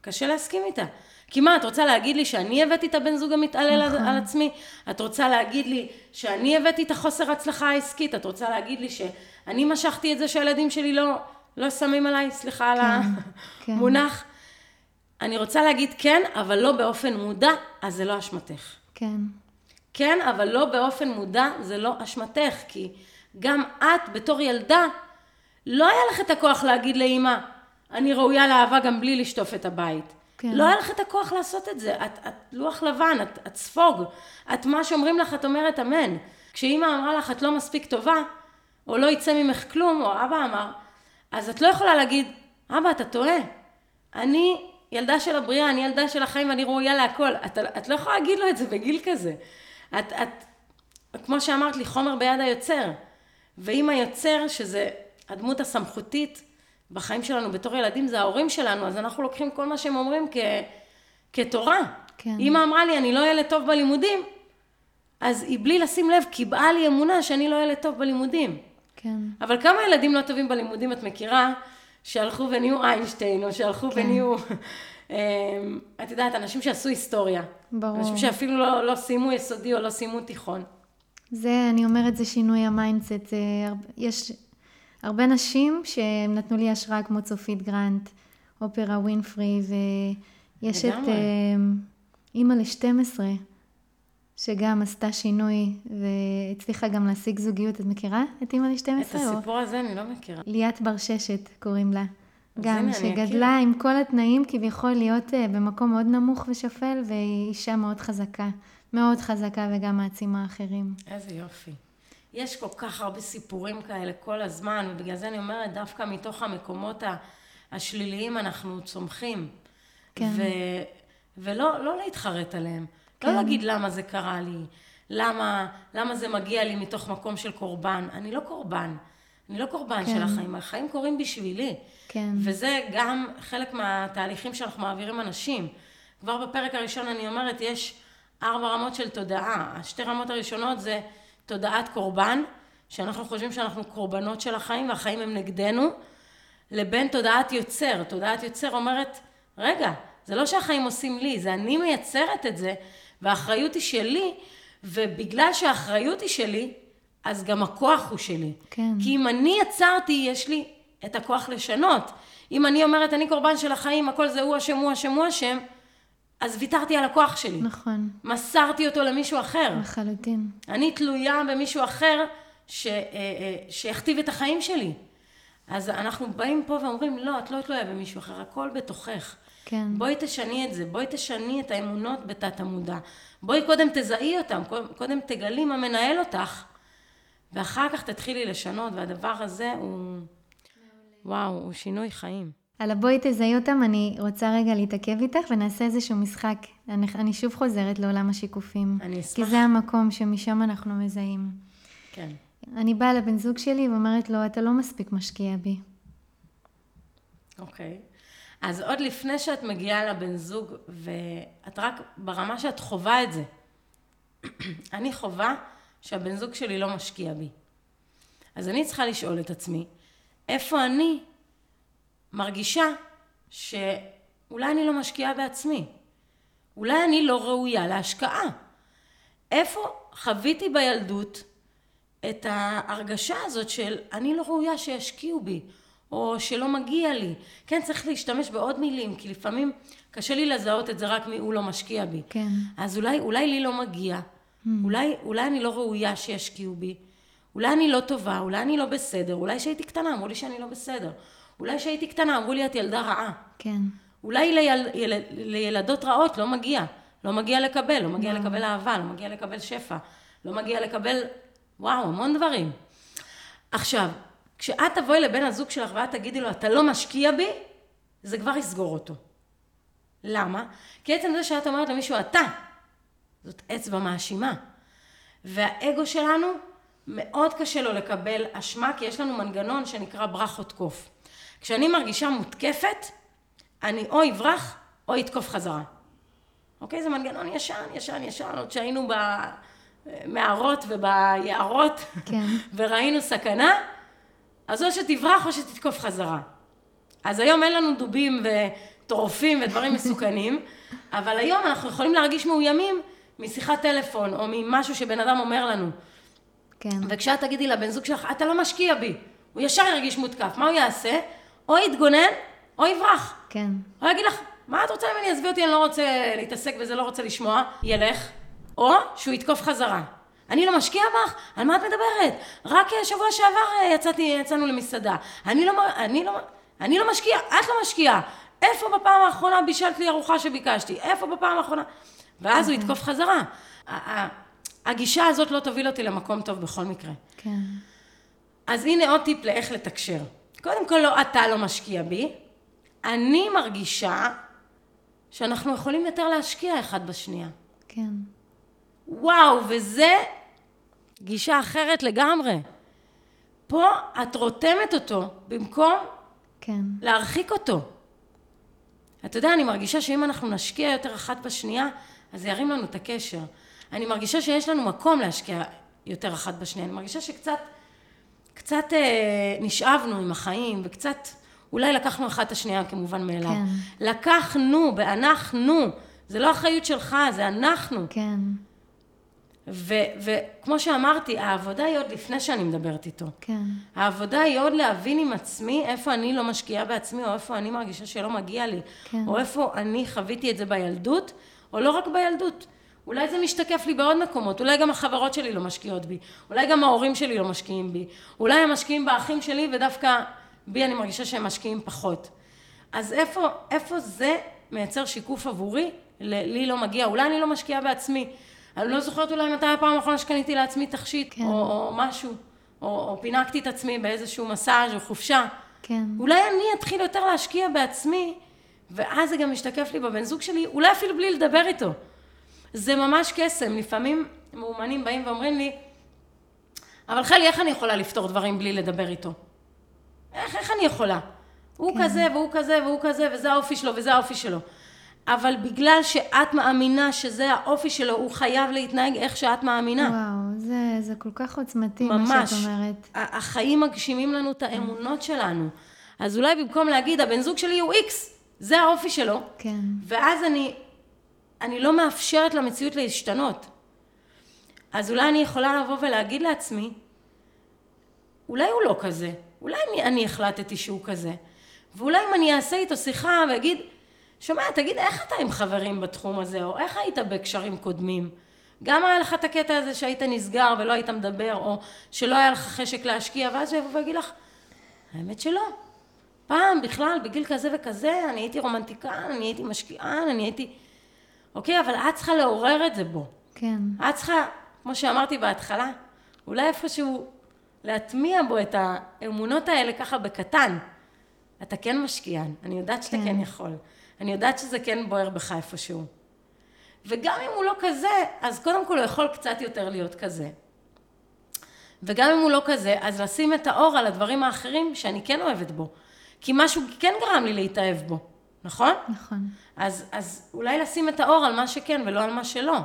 קשה להסכים איתה. כי מה, את רוצה להגיד לי שאני הבאתי את הבן זוג המתעלל נכון. על, על עצמי? את רוצה להגיד לי שאני הבאתי את החוסר הצלחה העסקית? את רוצה להגיד לי שאני משכתי את זה שהילדים שלי לא, לא שמים עליי, סליחה על כן. המונח? אני רוצה להגיד כן, אבל לא באופן מודע, אז זה לא אשמתך. כן. כן, אבל לא באופן מודע, זה לא אשמתך, כי גם את בתור ילדה, לא היה לך את הכוח להגיד לאימא, אני ראויה לאהבה גם בלי לשטוף את הבית. כן. לא היה לך את הכוח לעשות את זה. את, את לוח לבן, את, את ספוג. את מה שאומרים לך, את אומרת אמן. כשאימא אמרה לך, את לא מספיק טובה, או לא יצא ממך כלום, או אבא אמר, אז את לא יכולה להגיד, אבא, אתה טועה. אני ילדה של הבריאה, אני ילדה של החיים ואני ראויה להכל. את, את לא יכולה להגיד לו את זה בגיל כזה. את, את, כמו שאמרת לי, חומר ביד היוצר. ואם היוצר, שזה הדמות הסמכותית בחיים שלנו בתור ילדים, זה ההורים שלנו, אז אנחנו לוקחים כל מה שהם אומרים כ, כתורה. כן. אמא אמרה לי, אני לא ילד טוב בלימודים, אז היא בלי לשים לב קיבעה לי אמונה שאני לא ילד טוב בלימודים. כן. אבל כמה ילדים לא טובים בלימודים את מכירה, שהלכו ונהיו איינשטיין, או שהלכו כן. ונהיו, את יודעת, אנשים שעשו היסטוריה. ברור. אנשים שאפילו לא, לא סיימו יסודי או לא סיימו תיכון. זה, אני אומרת, זה שינוי ה mindset. זה, יש הרבה נשים שהם נתנו לי השראה, כמו צופית גרנט, אופרה ווינפרי, ויש את לגמרי. אה, אימא ל-12, שגם עשתה שינוי, והצליחה גם להשיג זוגיות. את מכירה את אימא ל-12? את הסיפור הזה אני לא מכירה. ליאת בר ששת קוראים לה. גם, שגדלה אכיר. עם כל התנאים כביכול להיות אה, במקום מאוד נמוך ושפל, והיא אישה מאוד חזקה. מאוד חזקה וגם מעצימה אחרים. איזה יופי. יש כל כך הרבה סיפורים כאלה כל הזמן, ובגלל זה אני אומרת, דווקא מתוך המקומות השליליים אנחנו צומחים. כן. ו... ולא לא להתחרט עליהם. כן. לא להגיד למה זה קרה לי, למה, למה זה מגיע לי מתוך מקום של קורבן. אני לא קורבן. אני לא קורבן כן. של החיים, החיים קורים בשבילי. כן. וזה גם חלק מהתהליכים שאנחנו מעבירים אנשים. כבר בפרק הראשון אני אומרת, יש ארבע רמות של תודעה. השתי רמות הראשונות זה תודעת קורבן, שאנחנו חושבים שאנחנו קורבנות של החיים והחיים הם נגדנו, לבין תודעת יוצר. תודעת יוצר אומרת, רגע, זה לא שהחיים עושים לי, זה אני מייצרת את זה, והאחריות היא שלי, ובגלל שהאחריות היא שלי, אז גם הכוח הוא שלי. כן. כי אם אני יצרתי, יש לי את הכוח לשנות. אם אני אומרת, אני קורבן של החיים, הכל זה הוא אשם, הוא אשם, הוא אשם, אז ויתרתי על הכוח שלי. נכון, מסרתי אותו למישהו אחר. לחלוטין. אני תלויה במישהו אחר ש, אה, אה, שיכתיב את החיים שלי. אז אנחנו באים פה ואומרים, לא, את לא תלויה במישהו אחר, הכל בתוכך. כן. בואי תשני את זה, בואי תשני את האמונות בתת המודע. בואי קודם תזהי אותם, קודם תגלי מה מנהל אותך, ואחר כך תתחילי לשנות, והדבר הזה הוא, וואו, הוא שינוי חיים. על הבואי תזהי אותם, אני רוצה רגע להתעכב איתך ונעשה איזשהו משחק. אני, אני שוב חוזרת לעולם השיקופים. אני כי אשמח. זה המקום שמשם אנחנו מזהים. כן. אני באה לבן זוג שלי ואומרת לו, אתה לא מספיק משקיע בי. אוקיי. אז עוד לפני שאת מגיעה לבן זוג, ואת רק ברמה שאת חווה את זה, אני חווה שהבן זוג שלי לא משקיע בי. אז אני צריכה לשאול את עצמי, איפה אני מרגישה שאולי אני לא משקיעה בעצמי? אולי אני לא ראויה להשקעה? איפה חוויתי בילדות את ההרגשה הזאת של אני לא ראויה שישקיעו בי, או שלא מגיע לי. כן, צריך להשתמש בעוד מילים, כי לפעמים קשה לי לזהות את זה רק מ"הוא לא משקיע בי". כן. אז אולי, אולי לי לא מגיע, אולי, אולי אני לא ראויה שישקיעו בי, אולי אני לא טובה, אולי אני לא בסדר, אולי כשהייתי קטנה אמרו לי שאני לא בסדר, אולי כשהייתי קטנה אמרו לי את ילדה רעה, כן. אולי ליל, יל, לילדות רעות לא מגיע, לא מגיע לקבל, לא מגיע לקבל אהבה, לא מגיע לקבל שפע, לא מגיע לקבל, וואו, המון דברים. עכשיו, כשאת תבואי לבן הזוג שלך ואת תגידי לו, אתה לא משקיע בי, זה כבר יסגור אותו. למה? כי עצם זה שאת אומרת למישהו, אתה, זאת אצבע מאשימה. והאגו שלנו, מאוד קשה לו לקבל אשמה, כי יש לנו מנגנון שנקרא ברכות קוף. כשאני מרגישה מותקפת, אני או אברח או אתקוף חזרה. אוקיי? זה מנגנון ישן, ישן, ישן, עוד שהיינו במערות וביערות, כן. וראינו סכנה, אז או שתברח או שתתקוף חזרה. אז היום אין לנו דובים וטורפים ודברים מסוכנים, אבל היום אנחנו יכולים להרגיש מאוימים משיחת טלפון, או ממשהו שבן אדם אומר לנו. כן. וכשאת תגידי לבן זוג שלך, אתה לא משקיע בי, הוא ישר ירגיש מותקף, מה הוא יעשה? או יתגונן, או יברח. כן. הוא יגיד לך, מה את רוצה ממני? עזבי אותי, אני לא רוצה להתעסק בזה, לא רוצה לשמוע. ילך, או שהוא יתקוף חזרה. אני לא משקיע בך? על מה את מדברת? רק שבוע שעבר אה, יצאתי, יצאנו למסעדה. אני לא, אני לא, אני לא משקיע, את לא משקיעה. איפה בפעם האחרונה בישלת לי ארוחה שביקשתי? איפה בפעם האחרונה? ואז הוא. יתקוף חזרה. הגישה הזאת לא תוביל אותי למקום טוב בכל מקרה. כן. אז הנה עוד טיפ לאיך לתקשר. קודם כל, לא אתה לא משקיע בי, אני מרגישה שאנחנו יכולים יותר להשקיע אחד בשנייה. כן. וואו, וזה גישה אחרת לגמרי. פה את רותמת אותו במקום כן. להרחיק אותו. אתה יודע, אני מרגישה שאם אנחנו נשקיע יותר אחת בשנייה, אז זה ירים לנו את הקשר. אני מרגישה שיש לנו מקום להשקיע יותר אחת בשנייה. אני מרגישה שקצת, קצת אה, נשאבנו עם החיים, וקצת, אולי לקחנו אחת את השנייה כמובן מאליו. כן. לקחנו, באנחנו. זה לא אחריות שלך, זה אנחנו. כן. וכמו שאמרתי, העבודה היא עוד לפני שאני מדברת איתו. כן. העבודה היא עוד להבין עם עצמי איפה אני לא משקיעה בעצמי, או איפה אני מרגישה שלא מגיע לי, כן. או איפה אני חוויתי את זה בילדות, או לא רק בילדות. אולי זה משתקף לי בעוד מקומות, אולי גם החברות שלי לא משקיעות בי, אולי גם ההורים שלי לא משקיעים בי, אולי הם משקיעים באחים שלי ודווקא בי אני מרגישה שהם משקיעים פחות. אז איפה, איפה זה מייצר שיקוף עבורי? לי לא מגיע, אולי אני לא משקיעה בעצמי. אני לא זוכרת אולי מתי הפעם האחרונה שקניתי לעצמי תכשיט, כן. או, או משהו, או, או פינקתי את עצמי באיזשהו מסאז' או חופשה. כן. אולי אני אתחיל יותר להשקיע בעצמי, ואז זה גם משתקף לי בבן זוג שלי, אולי אפילו בלי לדבר איתו. זה ממש קסם. לפעמים מאומנים באים ואומרים לי, אבל חלי, איך אני יכולה לפתור דברים בלי לדבר איתו? איך, איך אני יכולה? הוא כן. כזה, והוא כזה, והוא כזה, וזה האופי שלו, וזה האופי שלו. אבל בגלל שאת מאמינה שזה האופי שלו, הוא חייב להתנהג איך שאת מאמינה. וואו, זה, זה כל כך עוצמתי, ממש, מה שאת אומרת. ממש. החיים מגשימים לנו את האמונות שלנו. אז אולי במקום להגיד, הבן זוג שלי הוא איקס, זה האופי שלו. כן. ואז אני, אני לא מאפשרת למציאות להשתנות. אז אולי אני יכולה לבוא ולהגיד לעצמי, אולי הוא לא כזה, אולי אני, אני החלטתי שהוא כזה. ואולי אם אני אעשה איתו שיחה ואגיד, שומע, תגיד, איך אתה עם חברים בתחום הזה, או איך היית בקשרים קודמים? גם היה לך את הקטע הזה שהיית נסגר ולא היית מדבר, או שלא היה לך חשק להשקיע, ואז הוא יבוא ויגיד לך, האמת שלא. פעם בכלל, בגיל כזה וכזה, אני הייתי רומנטיקן, אני הייתי משקיען, אני הייתי... אוקיי, אבל את צריכה לעורר את זה בו. כן. את צריכה, כמו שאמרתי בהתחלה, אולי איפשהו להטמיע בו את האמונות האלה ככה בקטן. אתה כן משקיען, אני יודעת שאתה כן, כן יכול. אני יודעת שזה כן בוער בך איפשהו. וגם אם הוא לא כזה, אז קודם כל הוא יכול קצת יותר להיות כזה. וגם אם הוא לא כזה, אז לשים את האור על הדברים האחרים שאני כן אוהבת בו. כי משהו כן גרם לי להתאהב בו, נכון? נכון. אז, אז אולי לשים את האור על מה שכן ולא על מה שלא.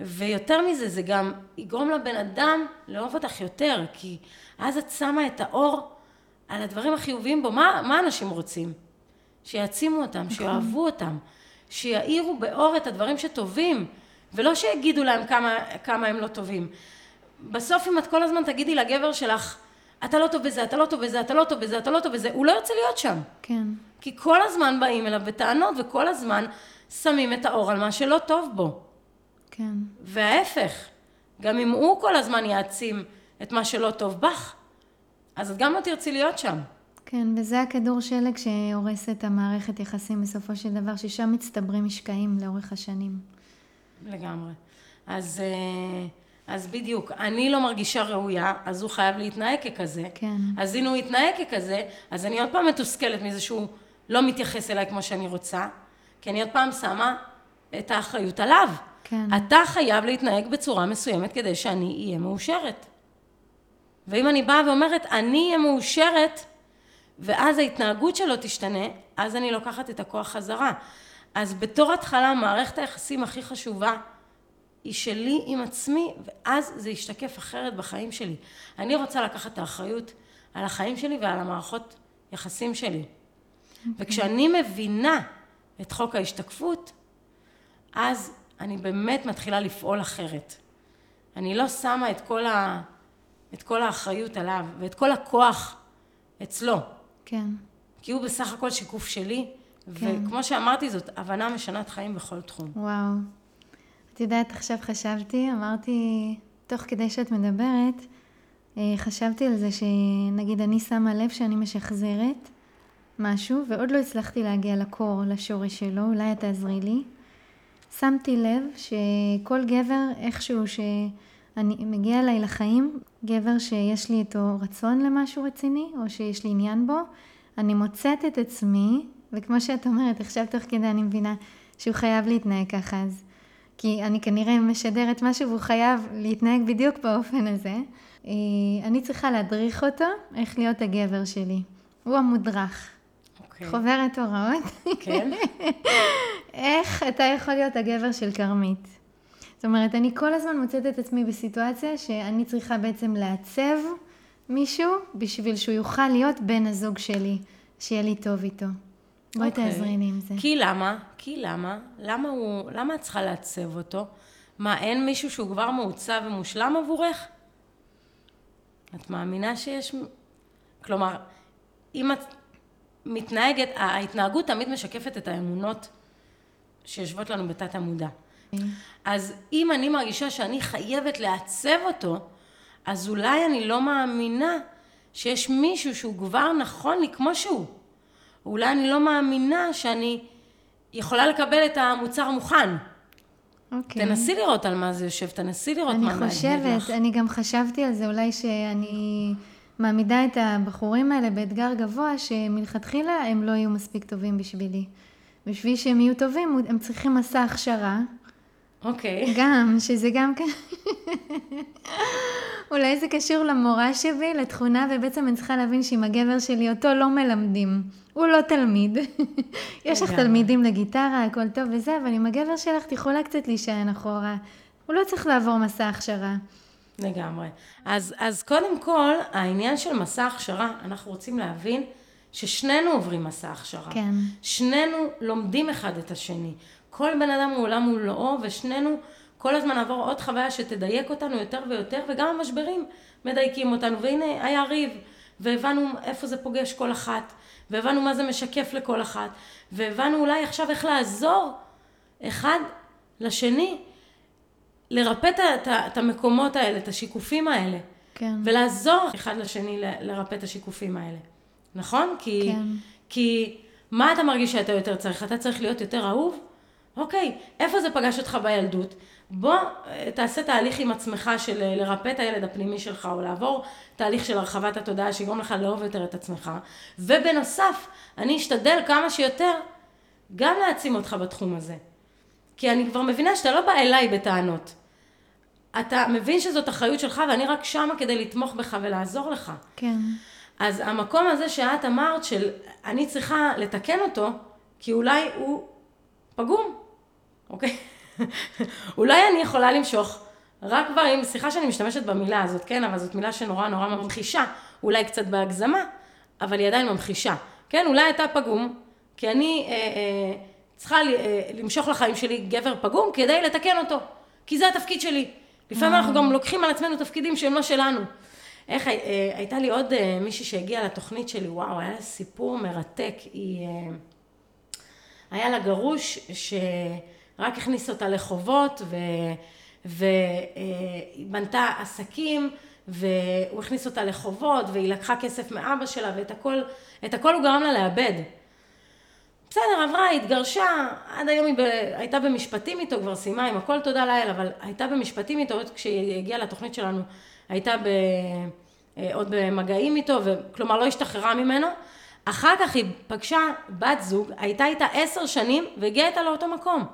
ויותר מזה, זה גם יגרום לבן אדם לאהוב אותך יותר, כי אז את שמה את האור על הדברים החיוביים בו. מה, מה אנשים רוצים? שיעצימו אותם, נכון. שיאהבו אותם, שיאירו באור את הדברים שטובים, ולא שיגידו להם כמה, כמה הם לא טובים. בסוף אם את כל הזמן תגידי לגבר שלך, אתה לא טוב בזה, אתה לא טוב בזה, אתה לא טוב בזה, אתה לא טוב בזה, הוא לא ירצה להיות שם. כן. כי כל הזמן באים אליו בטענות, וכל הזמן שמים את האור על מה שלא טוב בו. כן. וההפך, גם אם הוא כל הזמן יעצים את מה שלא טוב בך, אז את גם לא תרצי להיות שם. כן, וזה הכדור שלג שהורס את המערכת יחסים בסופו של דבר, ששם מצטברים משקעים לאורך השנים. לגמרי. אז, אה, אז בדיוק, אני לא מרגישה ראויה, אז הוא חייב להתנהג ככזה. כן. אז אם הוא יתנהג ככזה, אז אני עוד פעם מתוסכלת מזה שהוא לא מתייחס אליי כמו שאני רוצה, כי אני עוד פעם שמה את האחריות עליו. כן. אתה חייב להתנהג בצורה מסוימת כדי שאני אהיה מאושרת. ואם אני באה ואומרת, אני אהיה מאושרת, ואז ההתנהגות שלו תשתנה, אז אני לוקחת את הכוח חזרה. אז בתור התחלה, מערכת היחסים הכי חשובה היא שלי עם עצמי, ואז זה ישתקף אחרת בחיים שלי. אני רוצה לקחת את האחריות על החיים שלי ועל המערכות יחסים שלי. Okay. וכשאני מבינה את חוק ההשתקפות, אז אני באמת מתחילה לפעול אחרת. אני לא שמה את כל, ה... את כל האחריות עליו ואת כל הכוח אצלו. כן. כי הוא בסך הכל שיקוף שלי, כן. וכמו שאמרתי, זאת הבנה משנת חיים בכל תחום. וואו. את יודעת, עכשיו חשבתי, אמרתי, תוך כדי שאת מדברת, אה, חשבתי על זה שנגיד אני שמה לב שאני משחזרת משהו, ועוד לא הצלחתי להגיע לקור, לשורש שלו, אולי את תעזרי לי. שמתי לב שכל גבר, איכשהו שאני מגיע אליי לחיים, גבר שיש לי איתו רצון למשהו רציני, או שיש לי עניין בו, אני מוצאת את עצמי, וכמו שאת אומרת, עכשיו תוך כדי אני מבינה שהוא חייב להתנהג ככה, אז... כי אני כנראה משדרת משהו והוא חייב להתנהג בדיוק באופן הזה. אה, אני צריכה להדריך אותו איך להיות הגבר שלי. הוא המודרך. אוקיי. חוברת הוראות. כן? איך אתה יכול להיות הגבר של כרמית? זאת אומרת, אני כל הזמן מוצאת את עצמי בסיטואציה שאני צריכה בעצם לעצב מישהו בשביל שהוא יוכל להיות בן הזוג שלי, שיהיה לי טוב איתו. בואי אוקיי. תעזרי לי עם זה. כי למה? כי למה? למה הוא... למה את צריכה לעצב אותו? מה, אין מישהו שהוא כבר מעוצב ומושלם עבורך? את מאמינה שיש... כלומר, אם את מתנהגת, ההתנהגות תמיד משקפת את האמונות שיושבות לנו בתת המודע. אז אם אני מרגישה שאני חייבת לעצב אותו, אז אולי אני לא מאמינה שיש מישהו שהוא כבר נכון לי כמו שהוא. אולי אני לא מאמינה שאני יכולה לקבל את המוצר מוכן. אוקיי. תנסי לראות על מה זה יושב, תנסי לראות מה אני מעניין לך. חושבת, אני גם חשבתי על זה, אולי שאני מעמידה את הבחורים האלה באתגר גבוה, שמלכתחילה הם לא יהיו מספיק טובים בשבילי. בשביל שהם יהיו טובים, הם צריכים מסע הכשרה. אוקיי. גם, שזה גם כן... אולי זה קשור למורה שבי, לתכונה, ובעצם אני צריכה להבין שעם הגבר שלי אותו לא מלמדים. הוא לא תלמיד. יש לך. תלמידים לגיטרה, הכל טוב וזה, אבל עם הגבר שלך את יכולה קצת להישען אחורה. הוא לא צריך לעבור מסע הכשרה. לגמרי. אז, אז קודם כל, העניין של מסע הכשרה, אנחנו רוצים להבין ששנינו עוברים מסע הכשרה. כן. שנינו לומדים אחד את השני. כל בן אדם הוא עולם ומלואו, ושנינו כל הזמן נעבור עוד חוויה שתדייק אותנו יותר ויותר, וגם המשברים מדייקים אותנו. והנה, היה ריב, והבנו איפה זה פוגש כל אחת, והבנו מה זה משקף לכל אחת, והבנו אולי עכשיו איך לעזור אחד לשני לרפא את המקומות האלה, את השיקופים האלה. כן. ולעזור אחד לשני לרפא את השיקופים האלה. נכון? כי, כן. כי מה אתה מרגיש שאתה יותר צריך? אתה צריך להיות יותר אהוב? אוקיי, איפה זה פגש אותך בילדות? בוא אה, תעשה תהליך עם עצמך של אה, לרפא את הילד הפנימי שלך, או לעבור תהליך של הרחבת התודעה שיגרום לך לאהוב יותר את עצמך. ובנוסף, אני אשתדל כמה שיותר גם להעצים אותך בתחום הזה. כי אני כבר מבינה שאתה לא בא אליי בטענות. אתה מבין שזאת אחריות שלך ואני רק שמה כדי לתמוך בך ולעזור לך. כן. אז המקום הזה שאת אמרת של אני צריכה לתקן אותו, כי אולי הוא פגום, אוקיי? אולי אני יכולה למשוך רק גברים, סליחה שאני משתמשת במילה הזאת, כן, אבל זאת מילה שנורא נורא ממחישה, אולי קצת בהגזמה, אבל היא עדיין ממחישה. כן, אולי אתה פגום, כי אני אה, אה, צריכה ל, אה, למשוך לחיים שלי גבר פגום כדי לתקן אותו, כי זה התפקיד שלי. לפעמים אנחנו גם לוקחים על עצמנו תפקידים שהם לא שלנו. איך, אה, הייתה לי עוד אה, מישהי שהגיעה לתוכנית שלי, וואו, היה לה סיפור מרתק. היא, אה, היה לה גרוש שרק הכניס אותה לחובות והיא בנתה עסקים והוא הכניס אותה לחובות והיא לקחה כסף מאבא שלה ואת הכל, את הכל הוא גרם לה לאבד. בסדר, עברה, התגרשה, עד היום היא ב... הייתה במשפטים איתו, כבר סיימה עם הכל תודה לאל, אבל הייתה במשפטים איתו, עוד כשהיא הגיעה לתוכנית שלנו, הייתה ב... אה, עוד במגעים איתו, וכלומר לא השתחררה ממנו. אחר כך היא פגשה בת זוג, הייתה איתה עשר שנים, והגיעה איתה לאותו מקום.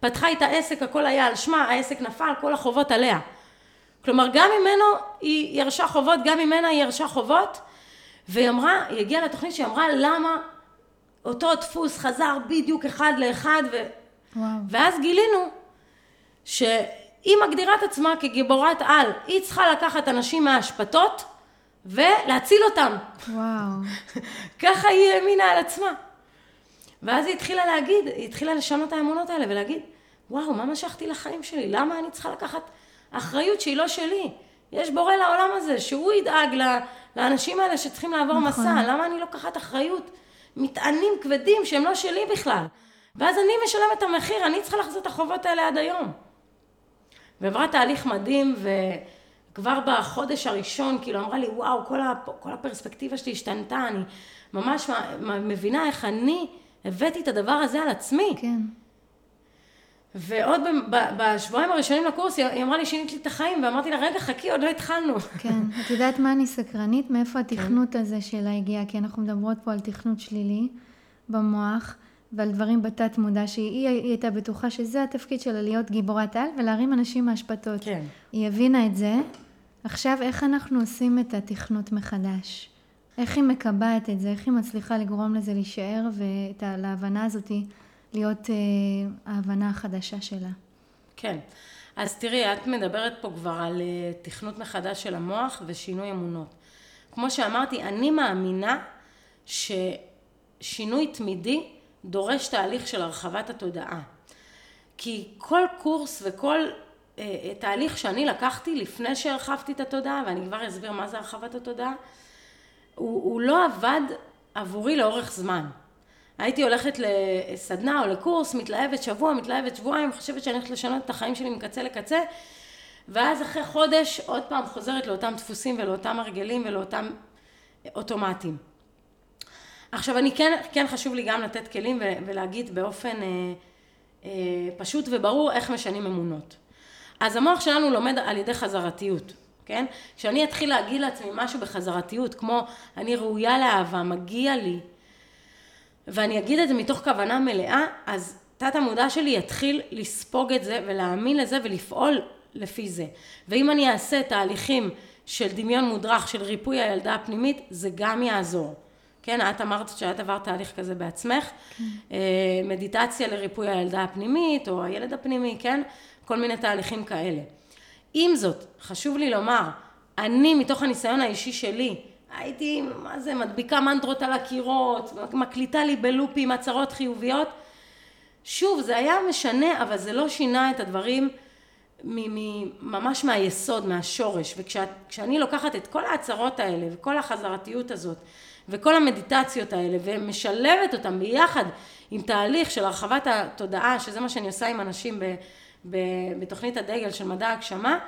פתחה איתה עסק, הכל היה על שמה, העסק נפל, כל החובות עליה. כלומר, גם ממנו היא ירשה חובות, גם ממנה היא ירשה חובות, והיא אמרה, היא הגיעה לתוכנית שהיא אמרה, למה אותו דפוס חזר בדיוק אחד לאחד, ו... וואו. ואז גילינו שהיא מגדירה את עצמה כגיבורת על, היא צריכה לקחת אנשים מהאשפתות ולהציל אותם. וואו. ככה היא האמינה על עצמה. ואז היא התחילה להגיד, היא התחילה לשנות את האמונות האלה ולהגיד, וואו, מה משכתי לחיים שלי? למה אני צריכה לקחת אחריות שהיא לא שלי? יש בורא לעולם הזה, שהוא ידאג לאנשים האלה שצריכים לעבור נכון. מסע, למה אני לוקחת אחריות? מטענים כבדים שהם לא שלי בכלל. ואז אני משלמת את המחיר, אני צריכה לחזור את החובות האלה עד היום. ועברה תהליך מדהים, וכבר בחודש הראשון, כאילו, אמרה לי, וואו, כל, הפ... כל הפרספקטיבה שלי השתנתה, אני ממש מבינה איך אני הבאתי את הדבר הזה על עצמי. כן. ועוד בשבועיים הראשונים לקורס היא אמרה לי שינית לי את החיים ואמרתי לה רגע חכי עוד לא התחלנו. כן, את יודעת מה אני סקרנית? מאיפה כן. התכנות הזה שלה הגיע? כי אנחנו מדברות פה על תכנות שלילי במוח ועל דברים בתת מודע שהיא היא הייתה בטוחה שזה התפקיד שלה להיות גיבורת על ולהרים אנשים מהשפתות. כן. היא הבינה את זה. עכשיו איך אנחנו עושים את התכנות מחדש? איך היא מקבעת את זה? איך היא מצליחה לגרום לזה להישאר ולהבנה הזאתי להיות אה, ההבנה החדשה שלה. כן. אז תראי, את מדברת פה כבר על אה, תכנות מחדש של המוח ושינוי אמונות. כמו שאמרתי, אני מאמינה ששינוי תמידי דורש תהליך של הרחבת התודעה. כי כל קורס וכל אה, אה תהליך שאני לקחתי לפני שהרחבתי את התודעה, ואני כבר אסביר מה זה הרחבת התודעה, הוא, הוא לא עבד עבורי לאורך זמן. הייתי הולכת לסדנה או לקורס, מתלהבת שבוע, מתלהבת שבועיים, חושבת שאני הולכת לשנות את החיים שלי מקצה לקצה, ואז אחרי חודש עוד פעם חוזרת לאותם דפוסים ולאותם הרגלים ולאותם אוטומטים. עכשיו אני כן, כן חשוב לי גם לתת כלים ולהגיד באופן אה, אה, פשוט וברור איך משנים אמונות. אז המוח שלנו לומד על ידי חזרתיות, כן? כשאני אתחיל להגיד לעצמי משהו בחזרתיות, כמו אני ראויה לאהבה, מגיע לי, ואני אגיד את זה מתוך כוונה מלאה, אז תת המודע שלי יתחיל לספוג את זה ולהאמין לזה ולפעול לפי זה. ואם אני אעשה תהליכים של דמיון מודרך, של ריפוי הילדה הפנימית, זה גם יעזור. כן, את אמרת שאת עברת תהליך כזה בעצמך, כן. אה, מדיטציה לריפוי הילדה הפנימית, או הילד הפנימי, כן? כל מיני תהליכים כאלה. עם זאת, חשוב לי לומר, אני מתוך הניסיון האישי שלי, הייתי, מה זה, מדביקה מנטרות על הקירות, מקליטה לי בלופים הצהרות חיוביות. שוב, זה היה משנה, אבל זה לא שינה את הדברים ממש מהיסוד, מהשורש. וכשאני לוקחת את כל ההצהרות האלה, וכל החזרתיות הזאת, וכל המדיטציות האלה, ומשלבת אותם ביחד עם תהליך של הרחבת התודעה, שזה מה שאני עושה עם אנשים ב, ב, בתוכנית הדגל של מדע הגשמה,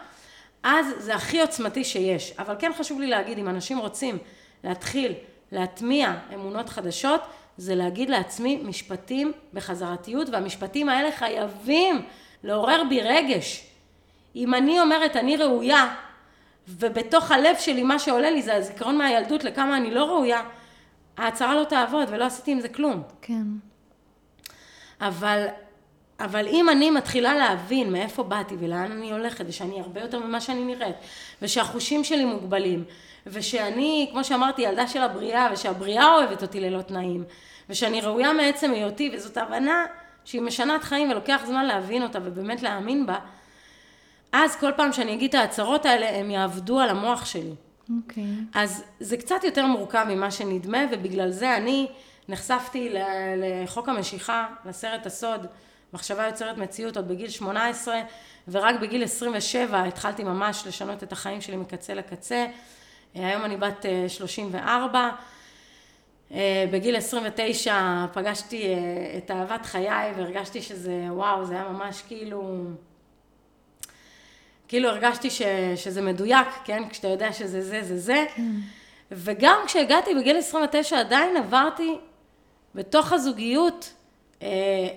אז זה הכי עוצמתי שיש. אבל כן חשוב לי להגיד, אם אנשים רוצים להתחיל להטמיע אמונות חדשות, זה להגיד לעצמי משפטים בחזרתיות, והמשפטים האלה חייבים לעורר בי רגש. אם אני אומרת אני ראויה, ובתוך הלב שלי מה שעולה לי זה הזיכרון מהילדות לכמה אני לא ראויה, ההצהרה לא תעבוד ולא עשיתי עם זה כלום. כן. אבל אבל אם אני מתחילה להבין מאיפה באתי ולאן אני הולכת, ושאני הרבה יותר ממה שאני נראית, ושהחושים שלי מוגבלים, ושאני, כמו שאמרתי, ילדה של הבריאה, ושהבריאה אוהבת אותי ללא תנאים, ושאני ראויה מעצם היותי, וזאת הבנה שהיא משנת חיים ולוקח זמן להבין אותה ובאמת להאמין בה, אז כל פעם שאני אגיד את ההצהרות האלה, הם יעבדו על המוח שלי. אוקיי. Okay. אז זה קצת יותר מורכב ממה שנדמה, ובגלל זה אני נחשפתי לחוק המשיכה, לסרט הסוד. מחשבה יוצרת מציאות עוד בגיל 18 ורק בגיל 27 התחלתי ממש לשנות את החיים שלי מקצה לקצה. אה, היום אני בת 34. אה, אה, בגיל 29 פגשתי את אהבת חיי והרגשתי שזה וואו זה היה ממש כאילו כאילו הרגשתי ש, שזה מדויק, כן? כשאתה יודע שזה זה, זה זה. כן. וגם כשהגעתי בגיל 29 עדיין עברתי בתוך הזוגיות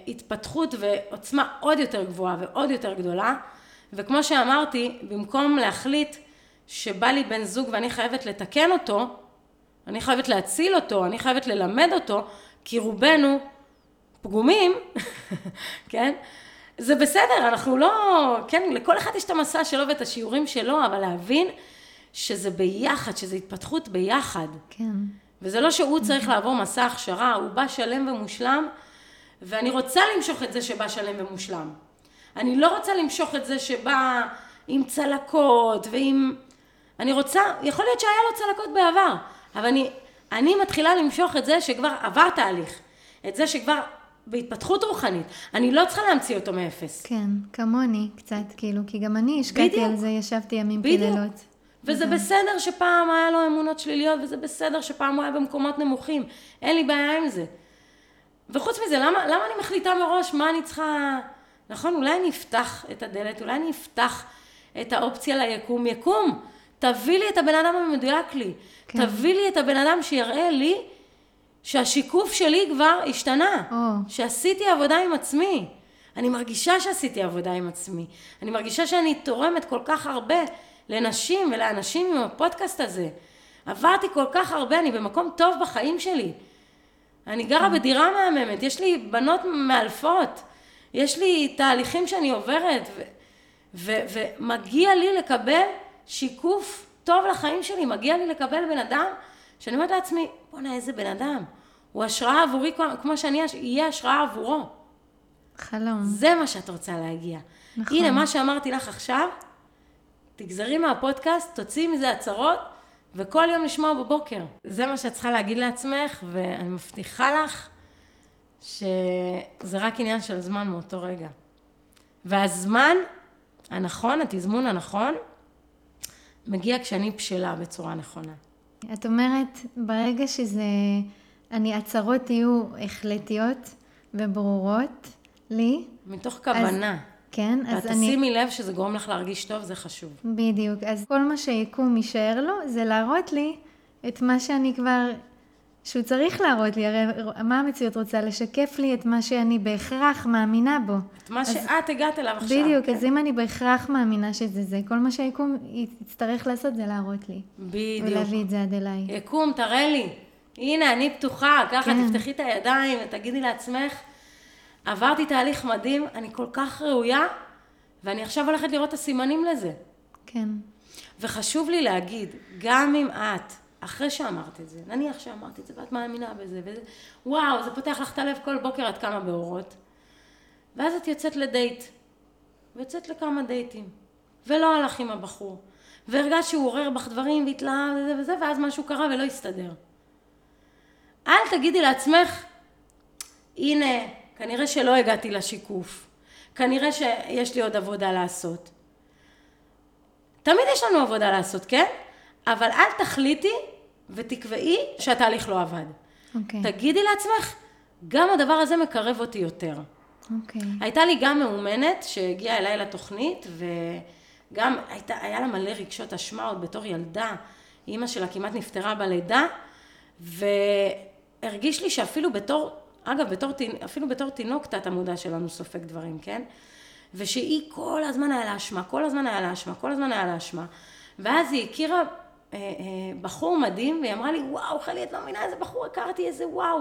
התפתחות ועוצמה עוד יותר גבוהה ועוד יותר גדולה, וכמו שאמרתי, במקום להחליט שבא לי בן זוג ואני חייבת לתקן אותו, אני חייבת להציל אותו, אני חייבת ללמד אותו, כי רובנו פגומים, כן? זה בסדר, אנחנו לא, כן, לכל אחד יש את המסע שלו ואת השיעורים שלו, אבל להבין שזה ביחד, שזה התפתחות ביחד. כן. וזה לא שהוא צריך לעבור מסע הכשרה, הוא בא שלם ומושלם, ואני רוצה למשוך את זה שבא שלם ומושלם. אני לא רוצה למשוך את זה שבא עם צלקות ועם... אני רוצה, יכול להיות שהיה לו צלקות בעבר, אבל אני, אני מתחילה למשוך את זה שכבר עבר תהליך, את זה שכבר בהתפתחות רוחנית, אני לא צריכה להמציא אותו מאפס. כן, כמוני קצת, כאילו, כי גם אני השקעתי. על זה, ישבתי ימים. כלילות. וזה בסדר שפעם היה לו אמונות שליליות, וזה בסדר שפעם הוא היה במקומות נמוכים, אין לי בעיה עם זה. וחוץ מזה, למה, למה אני מחליטה מראש מה אני צריכה... נכון, אולי אני אפתח את הדלת, אולי אני אפתח את האופציה ליקום. יקום, תביא לי את הבן אדם המדויק לי. כן. תביא לי את הבן אדם שיראה לי שהשיקוף שלי כבר השתנה. או. שעשיתי עבודה עם עצמי. אני מרגישה שעשיתי עבודה עם עצמי. אני מרגישה שאני תורמת כל כך הרבה לנשים ולאנשים עם הפודקאסט הזה. עברתי כל כך הרבה, אני במקום טוב בחיים שלי. אני גרה בדירה מהממת, יש לי בנות מאלפות, יש לי תהליכים שאני עוברת, ו- ו- ומגיע לי לקבל שיקוף טוב לחיים שלי, מגיע לי לקבל בן אדם שאני אומרת לעצמי, בואנה איזה בן אדם, הוא השראה עבורי כמו- כמו שאני אהיה השראה עבורו. חלום. זה מה שאת רוצה להגיע. נכון. הנה, מה שאמרתי לך עכשיו, תגזרי מהפודקאסט, תוציאי מזה הצהרות, וכל יום לשמוע בבוקר. זה מה שאת צריכה להגיד לעצמך, ואני מבטיחה לך שזה רק עניין של זמן מאותו רגע. והזמן הנכון, התזמון הנכון, מגיע כשאני בשלה בצורה נכונה. את אומרת, ברגע שזה... אני, הצהרות יהיו החלטיות וברורות לי, מתוך כוונה. כן, אז ואת אני... תשימי לב שזה גורם לך להרגיש טוב, זה חשוב. בדיוק. אז כל מה שיקום יישאר לו, זה להראות לי את מה שאני כבר... שהוא צריך להראות לי, הרי מה המציאות רוצה? לשקף לי את מה שאני בהכרח מאמינה בו. את מה שאת הגעת אליו עכשיו. בדיוק, כן? אז אם אני בהכרח מאמינה שזה זה, כל מה שהיקום יצטרך לעשות זה להראות לי. בדיוק. ולהביא את זה עד אליי. יקום, תראה לי. הנה, אני פתוחה. ככה כן. תפתחי את הידיים ותגידי לעצמך, עברתי תהליך מדהים, אני כל כך ראויה, ואני עכשיו הולכת לראות את הסימנים לזה. כן. וחשוב לי להגיד, גם אם את, אחרי שאמרת את זה, נניח שאמרת את זה ואת מאמינה בזה, וזה, וואו, זה פותח לך את הלב כל בוקר, את קמה באורות. ואז את יוצאת לדייט, ויוצאת לכמה דייטים, ולא הלך עם הבחור, והרגשת שהוא עורר בך דברים והתלהב וזה וזה, ואז משהו קרה ולא הסתדר. אל תגידי לעצמך, הנה, כנראה שלא הגעתי לשיקוף, כנראה שיש לי עוד עבודה לעשות. תמיד יש לנו עבודה לעשות, כן? אבל אל תחליטי ותקבעי שהתהליך לא עבד. אוקיי. תגידי לעצמך, גם הדבר הזה מקרב אותי יותר. אוקיי. הייתה לי גם מאומנת שהגיעה אליי לתוכנית, וגם הייתה, היה לה מלא רגשות אשמה עוד בתור ילדה. אימא שלה כמעט נפטרה בלידה, והרגיש לי שאפילו בתור, אגב, בתור, אפילו בתור תינוק תת המודע שלנו סופג דברים, כן? ושהיא כל הזמן היה לה אשמה, כל הזמן היה לה אשמה, כל הזמן היה לה אשמה. ואז היא הכירה אה, אה, בחור מדהים, והיא אמרה לי, וואו, חלי, את לא מבינה איזה בחור הכרתי, איזה וואו.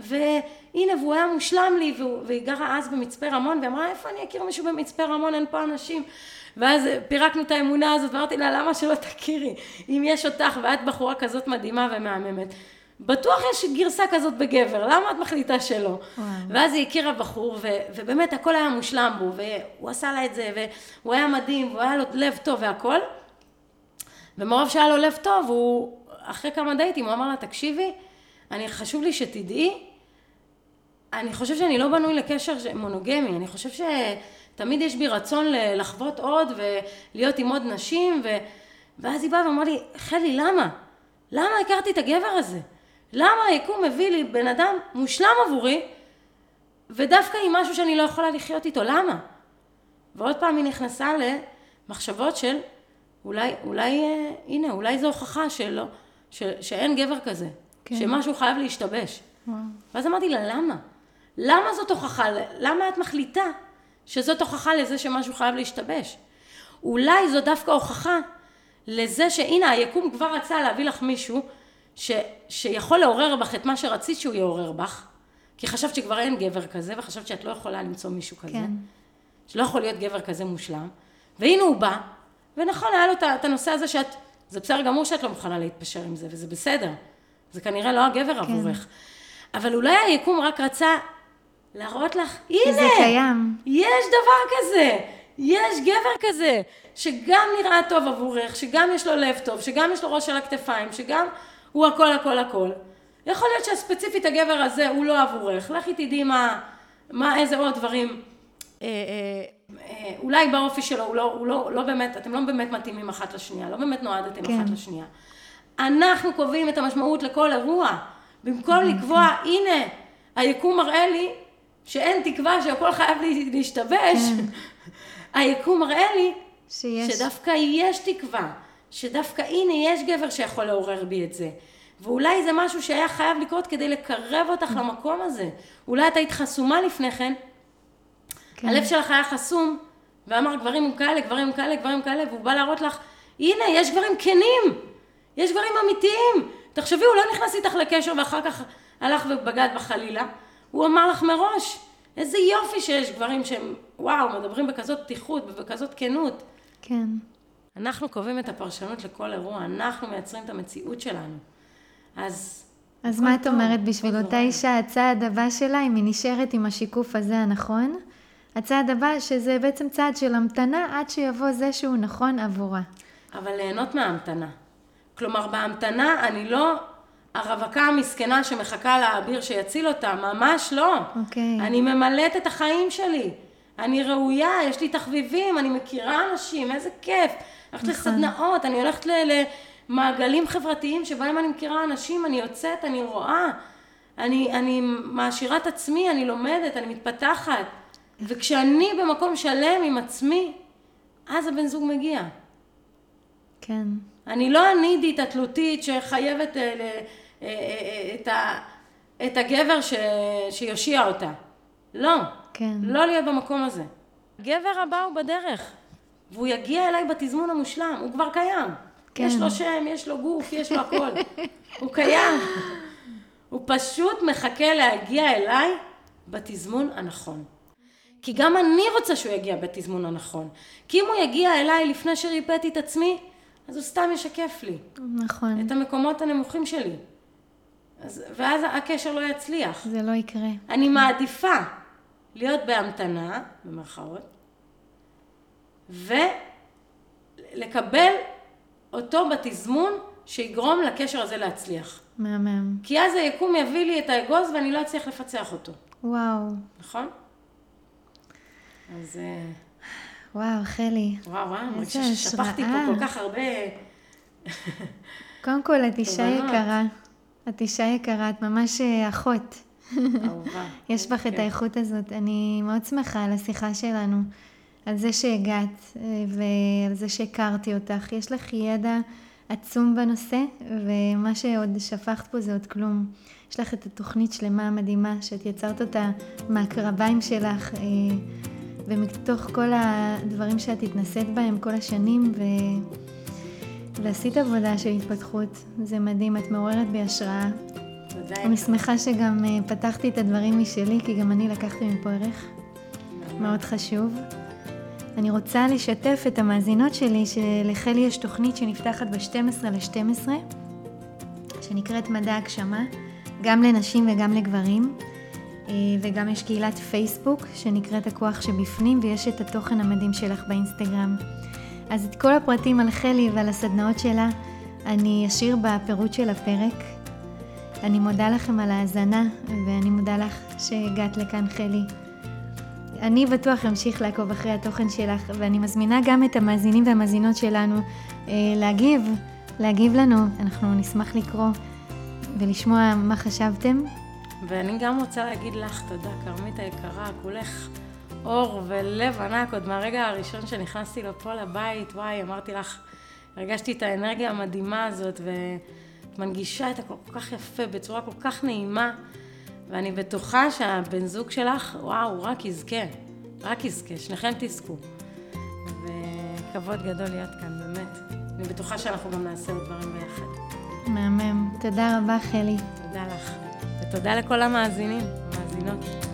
והנה, והוא היה מושלם לי, והוא, והיא גרה אז במצפה רמון, והיא אמרה, איפה אני אכיר מישהו במצפה רמון, אין פה אנשים. ואז פירקנו את האמונה הזאת, ואמרתי לה, למה שלא תכירי? אם יש אותך ואת בחורה כזאת מדהימה ומהממת, בטוח יש גרסה כזאת בגבר, למה את מחליטה שלא? וואו. ואז היא הכירה בחור, ו- ובאמת הכל היה מושלם בו, והוא עשה לה את זה, והוא היה מדהים, והוא היה לו לב טוב והכל. ומרוב שהיה לו לב טוב, הוא, אחרי כמה דייטים, הוא אמר לה, תקשיבי, אני, חשוב לי שתדעי, אני חושב שאני לא בנוי לקשר מונוגמי, אני חושב שתמיד יש בי רצון לחוות עוד ולהיות עם עוד נשים, ו... ואז היא באה ואמרה לי, חלי, למה? למה הכרתי את הגבר הזה? למה היקום מביא לי בן אדם מושלם עבורי, ודווקא עם משהו שאני לא יכולה לחיות איתו, למה? ועוד פעם היא נכנסה למחשבות של אולי, אולי, אה, הנה, אולי זו הוכחה שלא, ש, שאין גבר כזה, כן. שמשהו חייב להשתבש. וואו. ואז אמרתי לה, למה? למה זאת הוכחה? למה את מחליטה שזאת הוכחה לזה שמשהו חייב להשתבש? אולי זו דווקא הוכחה לזה שהנה היקום כבר רצה להביא לך מישהו ש, שיכול לעורר בך את מה שרצית שהוא יעורר בך, כי חשבת שכבר אין גבר כזה, וחשבת שאת לא יכולה למצוא מישהו כזה, כן. שלא יכול להיות גבר כזה מושלם, והנה הוא בא, ונכון, היה לו את הנושא הזה שאת, זה בסדר גמור שאת לא מוכנה להתפשר עם זה, וזה בסדר, זה כנראה לא הגבר כן. עבורך, אבל אולי היקום רק רצה להראות לך, הנה, קיים. יש דבר כזה, יש גבר כזה, שגם נראה טוב עבורך, שגם יש לו לב טוב, שגם יש לו ראש על הכתפיים, שגם הוא הכל הכל הכל. יכול להיות שהספציפית הגבר הזה הוא לא עבורך, לכי תדעי מה, מה איזה עוד דברים, אה, אה, אה, אולי באופי שלו הוא, לא, הוא לא, לא באמת, אתם לא באמת מתאימים אחת לשנייה, לא באמת נועדתם כן. אחת לשנייה. אנחנו קובעים את המשמעות לכל אירוע, במקום לקבוע, הנה, היקום מראה לי שאין תקווה שהכל חייב להשתבש, כן. היקום מראה לי שיש. שדווקא יש תקווה, שדווקא הנה יש גבר שיכול לעורר בי את זה. ואולי זה משהו שהיה חייב לקרות כדי לקרב אותך למקום הזה. אולי את היית חסומה לפני כן, כן. הלב שלך היה חסום, ואמר גברים הם כאלה, גברים הם כאלה, גברים הם כאלה, והוא בא להראות לך, הנה, יש גברים כנים, יש גברים אמיתיים. תחשבי, הוא לא נכנס איתך לקשר ואחר כך הלך ובגד בחלילה. הוא אמר לך מראש, איזה יופי שיש גברים שהם, וואו, מדברים בכזאת פתיחות ובכזאת כנות. כן. אנחנו קובעים את הפרשנות לכל אירוע, אנחנו מייצרים את המציאות שלנו. אז... אז מה את אומרת בשביל אותה אישה, הצעד הבא שלה, אם היא נשארת עם השיקוף הזה הנכון, הצעד הבא שזה בעצם צעד של המתנה עד שיבוא זה שהוא נכון עבורה. אבל ליהנות מההמתנה. כלומר, בהמתנה אני לא הרווקה המסכנה שמחכה לאביר שיציל אותה, ממש לא. אוקיי. Okay. אני ממלאת את החיים שלי. אני ראויה, יש לי תחביבים, אני מכירה אנשים, איזה כיף. הולכת נכון. לסדנאות, אני הולכת למעגלים חברתיים שבהם אני מכירה אנשים, אני יוצאת, אני רואה. אני, אני מעשירה את עצמי, אני לומדת, אני מתפתחת. וכשאני במקום שלם עם עצמי, אז הבן זוג מגיע. כן. אני לא הנידית התלותית שחייבת אה, אה, אה, את, ה, את הגבר ש, שיושיע אותה. לא. כן. לא להיות במקום הזה. הגבר הבא הוא בדרך, והוא יגיע אליי בתזמון המושלם, הוא כבר קיים. כן. יש לו שם, יש לו גוף, יש לו הכל. הוא קיים. הוא פשוט מחכה להגיע אליי בתזמון הנכון. כי גם אני רוצה שהוא יגיע בתזמון הנכון. כי אם הוא יגיע אליי לפני שריפאתי את עצמי, אז הוא סתם ישקף לי. נכון. את המקומות הנמוכים שלי. אז, ואז הקשר לא יצליח. זה לא יקרה. אני מעדיפה להיות בהמתנה, במרכאות, ולקבל אותו בתזמון שיגרום לקשר הזה להצליח. מהמם. כי אז היקום יביא לי את האגוז ואני לא אצליח לפצח אותו. וואו. נכון? אז... אה, וואו, חלי. וואו, וואו, אני חושבת ששפכתי פה כל כך הרבה... קודם כל, את אישה יקרה. את אישה יקרה, את ממש אה, אחות. אהובה. יש בך את האיכות הזאת. אני מאוד שמחה על השיחה שלנו, על זה שהגעת אה, ועל זה שהכרתי אותך. יש לך ידע עצום בנושא, ומה שעוד שפכת פה זה עוד כלום. יש לך את התוכנית שלמה מדהימה, שאת יצרת אותה מהקרביים שלך. אה, ומתוך כל הדברים שאת התנסית בהם כל השנים, ו... ועשית עבודה של התפתחות, זה מדהים, את מעוררת בי השראה. תודה. אני שמחה שגם uh, פתחתי את הדברים משלי, כי גם אני לקחתי מפה ערך מאוד חשוב. אני רוצה לשתף את המאזינות שלי שלחלי יש תוכנית שנפתחת ב-12 ל-12, שנקראת מדע הגשמה, גם לנשים וגם לגברים. אה, וגם יש קהילת פייסבוק שנקראת הכוח שבפנים ויש את התוכן המדהים שלך באינסטגרם. אז את כל הפרטים על חלי ועל הסדנאות שלה אני אשאיר בפירוט של הפרק. אני מודה לכם על ההאזנה ואני מודה לך שהגעת לכאן חלי. אני בטוח אמשיך לעקוב אחרי התוכן שלך ואני מזמינה גם את המאזינים והמאזינות שלנו אה, להגיב, להגיב לנו, אנחנו נשמח לקרוא ולשמוע מה חשבתם. ואני גם רוצה להגיד לך תודה, כרמית היקרה, כולך אור ולב ענק, עוד מהרגע הראשון שנכנסתי לפה לבית, וואי, אמרתי לך, הרגשתי את האנרגיה המדהימה הזאת, ואת מנגישה את הכל כך יפה, בצורה כל כך נעימה, ואני בטוחה שהבן זוג שלך, וואו, רק יזכה. רק יזכה, שניכם תזכו. וכבוד גדול להיות כאן, באמת. אני בטוחה שאנחנו גם נעשה עוד דברים ביחד. מהמם. תודה רבה, חלי. תודה לך. ותודה לכל המאזינים, המאזינות.